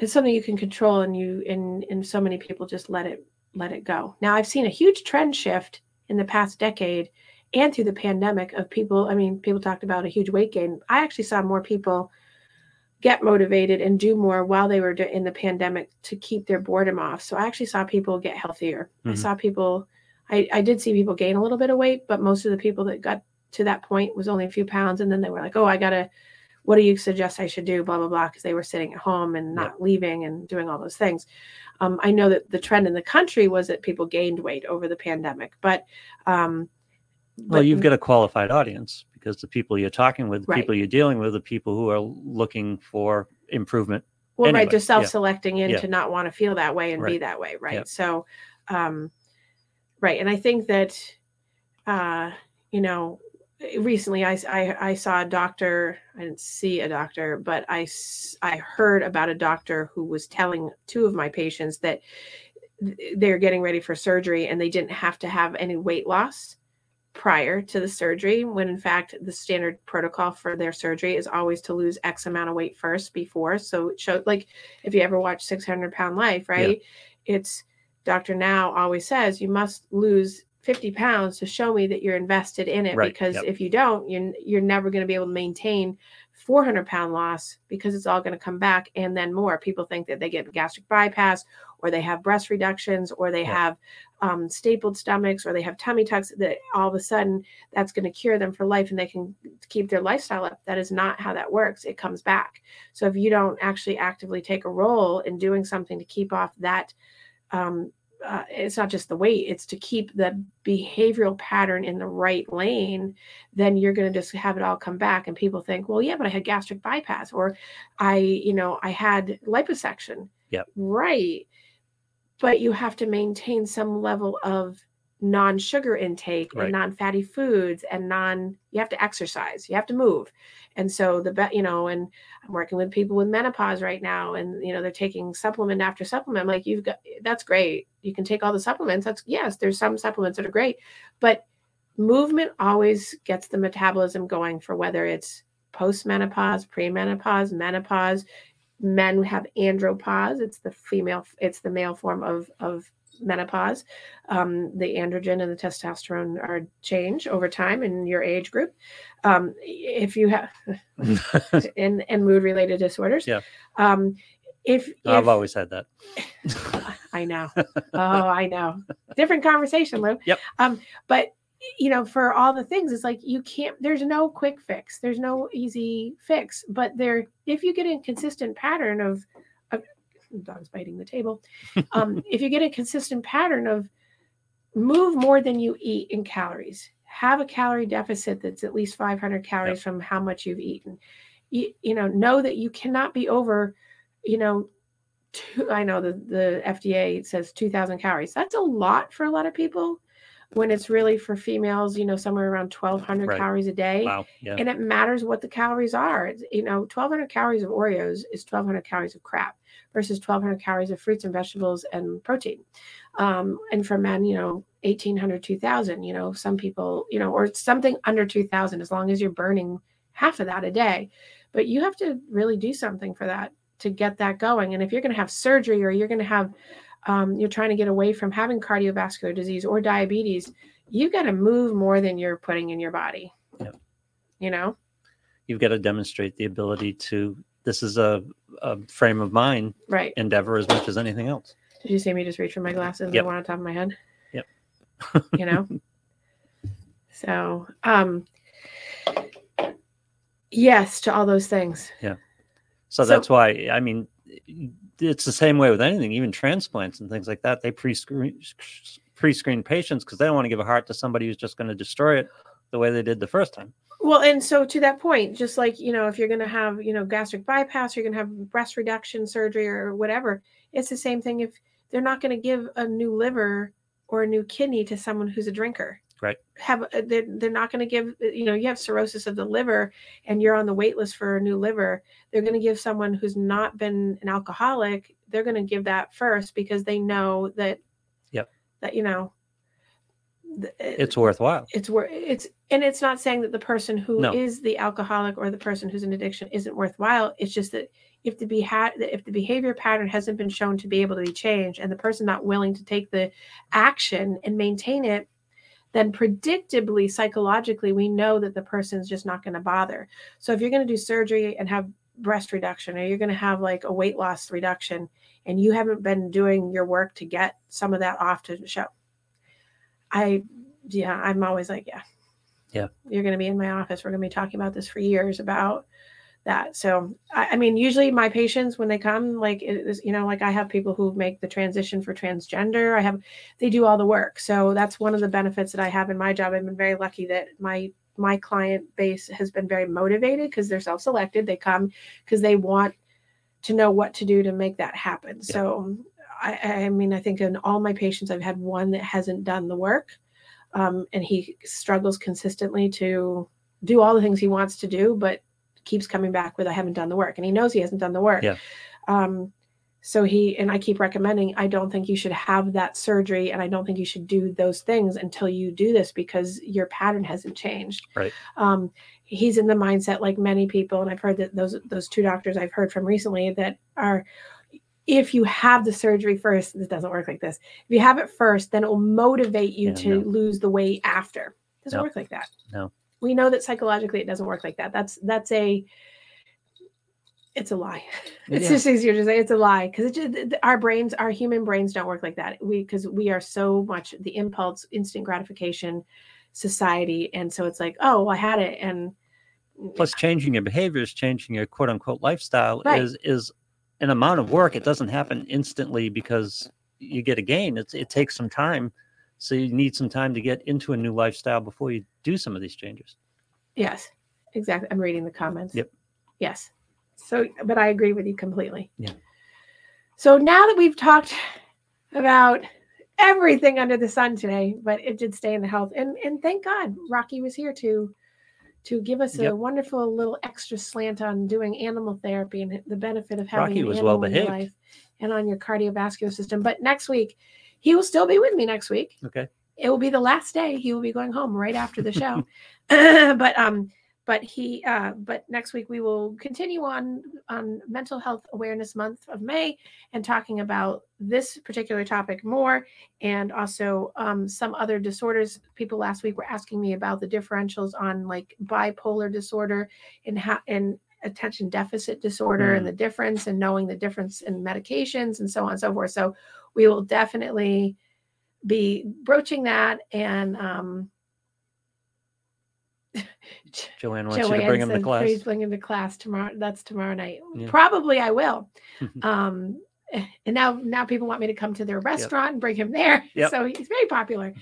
it's something you can control and you and and so many people just let it let it go. Now i've seen a huge trend shift in the past decade and through the pandemic of people i mean people talked about a huge weight gain. I actually saw more people get motivated and do more while they were in the pandemic to keep their boredom off. So i actually saw people get healthier. I Mhm. saw people I, I did see people gain a little bit of weight but most of the people that got to that point was only a few pounds and then they were like oh i gotta what do you suggest i should do blah blah blah because they were sitting at home and not leaving and doing all those things um, i know that the trend in the country was that people gained weight over the pandemic but um, Well, but- you've got a qualified audience because the people you're talking with, the Right. people you're dealing with, the people who are looking for improvement. well right anyway, they're self-selecting in Yeah. to not want to feel that way and be that way right so um right and i think that uh you know recently I, I i saw a doctor i didn't see a doctor but i i heard about a doctor who was telling two of my patients that they're getting ready for surgery and they didn't have to have any weight loss prior to the surgery when in fact the standard protocol for their surgery is always to lose x amount of weight first before. So it showed like if you ever watch 600 pound life right? It's dr now always says you must lose 50 pounds to show me that you're invested in it Right, because yep. if you don't you're, you're never going to be able to maintain 400 pound loss because it's all going to come back and then more people think that they get gastric bypass or they have breast reductions or they Yeah. have um, stapled stomachs or they have tummy tucks that all of a sudden that's going to cure them for life and they can keep their lifestyle up that is not how that works it comes back so if you don't actually actively take a role in doing something to keep off that um, uh, it's not just the weight it's to keep the behavioral pattern in the right lane then you're going to just have it all come back and people think well yeah but i had gastric bypass or i you know i had liposuction Yep. right but you have to maintain some level of non-sugar intake Right. and non-fatty foods and non you have to exercise you have to move. And so the bet you know and i'm working with people with menopause right now and you know they're taking supplement after supplement. I'm like you've got that's great. You can take all the supplements. That's yes there's some supplements that are great but movement always gets the metabolism going for whether it's post-menopause premenopause menopause. Men have andropause. It's the female it's the male form of of menopause um, the androgen and the testosterone are change over time in your age group um, if you have and and mood related disorders Yeah. um, if, I've always had that. I know. Oh, I know. Different conversation, Lou. Yep. Um, but you know, for all the things, it's like you can't. There's no quick fix. There's no easy fix. But there, if you get a consistent pattern of, of dog's biting the table. Um, if you get a consistent pattern of move more than you eat in calories, have a calorie deficit that's at least 500 calories from how much you've eaten. You, you know, know that you cannot be over, you know, two, I know the, the FDA says 2000 calories. That's a lot for a lot of people when it's really for females, you know, somewhere around 1200 Right. calories a day. Wow. Yeah. And it matters what the calories are. It's, you know, 1200 calories of Oreos is 1200 calories of crap versus 1200 calories of fruits and vegetables and protein. Um, and for men, you know, 1800, 2000, you know, some people, you know, or something under 2000, as long as you're burning half of that a day. But you have to really do something for that to get that going. And if you're going to have surgery or you're going to have, um, you're trying to get away from having cardiovascular disease or diabetes, you got to move more than you're putting in your body. Yep. You know? You've got to demonstrate the ability to. This is a, a frame of mind Right. endeavor as much as anything else. Did you see me just reach for my glasses and Yep. the one on top of my head? Yep. you know? So, um, yes to all those things. So, So- that's why I mean it's the same way with anything, even transplants and things like that. They pre-screen pre-screen patients because they don't want to give a heart to somebody who's just going to destroy it the way they did the first time. Well, and so to that point, just like, you know, if you're going to have, you know, gastric bypass, you're going to have breast reduction surgery or whatever, it's the same thing if they're not going to give a new liver or a new kidney to someone who's a drinker. Right. Have uh, they're, they're not going to give, you know, you have cirrhosis of the liver and you're on the wait list for a new liver. They're going to give someone who's not been an alcoholic, they're going to give that first because they know that, Yep. that, you know, Eh, it's worthwhile. it's worth it's and it's not saying that the person who is No. the alcoholic or the person who's in addiction isn't worthwhile it's just that if the beha- if the behavior pattern hasn't been shown to be able to be changed and the person not willing to take the action and maintain it then predictably psychologically we know that the person's just not going to bother so if you're going to do surgery and have breast reduction or you're going to have like a weight loss reduction and you haven't been doing your work to get some of that off to show i yeah i'm always like yeah. Yeah. you're going to be in my office. We're going to be talking about this for years about that. So I, I mean usually my patients when they come like it is you know like i have people who make the transition for transgender. I have they do all the work. So that's one of the benefits that i have in my job. I've been very lucky that my my client base has been very motivated because they're self-selected. They come because they want to know what to do to make that happen. So I, I mean i think in all my patients i've had one that hasn't done the work um, and he struggles consistently to do all the things he wants to do but keeps coming back with i haven't done the work and he knows he hasn't done the work Yeah. um, so he and i keep recommending i don't think you should have that surgery and i don't think you should do those things until you do this because your pattern hasn't changed Right. um, he's in the mindset like many people and i've heard that those those two doctors i've heard from recently that are if you have the surgery first this doesn't work like this if you have it first then it will motivate you Yeah, to no. lose the weight after it doesn't No. work like that No. we know that psychologically it doesn't work like that that's that's a it's a lie it's just easier to say it's a lie because it just, our brains our human brains don't work like that we because we are so much the impulse instant gratification society and so it's like oh i had it and Plus, changing your behaviors, changing your quote unquote lifestyle Right. is is an amount of work. It doesn't happen instantly because you get a gain. It's it takes some time. So you need some time to get into a new lifestyle before you do some of these changes. yes exactly i'm reading the comments Yep. yes so but i agree with you completely Yeah. so now that we've talked about everything under the sun today, but it did stay in the health. And and thank God Rocky was here to to give us a Yep. wonderful little extra slant on doing animal therapy and the benefit of having Rocky an was animal well in your behaved. life and on your cardiovascular system. But next week, he will still be with me next week. Okay. It will be the last day. He will be going home right after the show. but um but he uh but next week we will continue on on mental health awareness month of may and talking about this particular topic more and also um, some other disorders. People last week were asking me about the differentials on like bipolar disorder and how and attention deficit disorder and the difference and knowing the difference in medications and so on and so forth. So we will definitely be broaching that and um Joanne wants you to bring him to class. Please bring him to class tomorrow. That's tomorrow night. Yeah. Probably I will. um, eh, and now now people want me to come to their restaurant and bring him there. Yep. So he's very popular.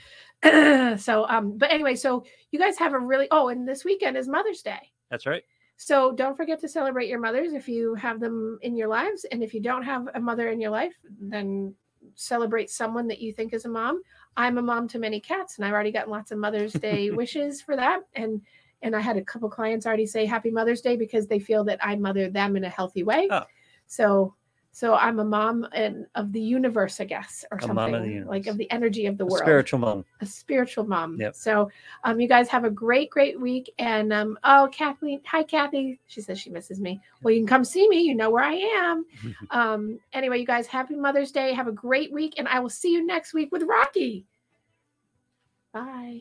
so um, but anyway, so you guys have a really oh, and this weekend is Mother's Day. That's right. So don't forget to celebrate your mothers if you have them in your lives. And if you don't have a mother in your life, then celebrate someone that you think is a mom. I'm a mom to many cats, and I've already gotten lots of Mother's Day wishes for that. And and I had a couple clients already say Happy Mother's Day because they feel that I mother them in a healthy way. Oh. So so I'm a mom and of the universe, I guess, or A something mom of the like of the energy of the world. A world spiritual mom. a spiritual mom. Yep. So um you guys have a great, great week. And um, oh Kathleen, hi Kathy. She says she misses me. Well, you can come see me. You know where I am. Um, anyway, you guys, happy Mother's Day. Have a great week, and I will see you next week with Rocky. Bye.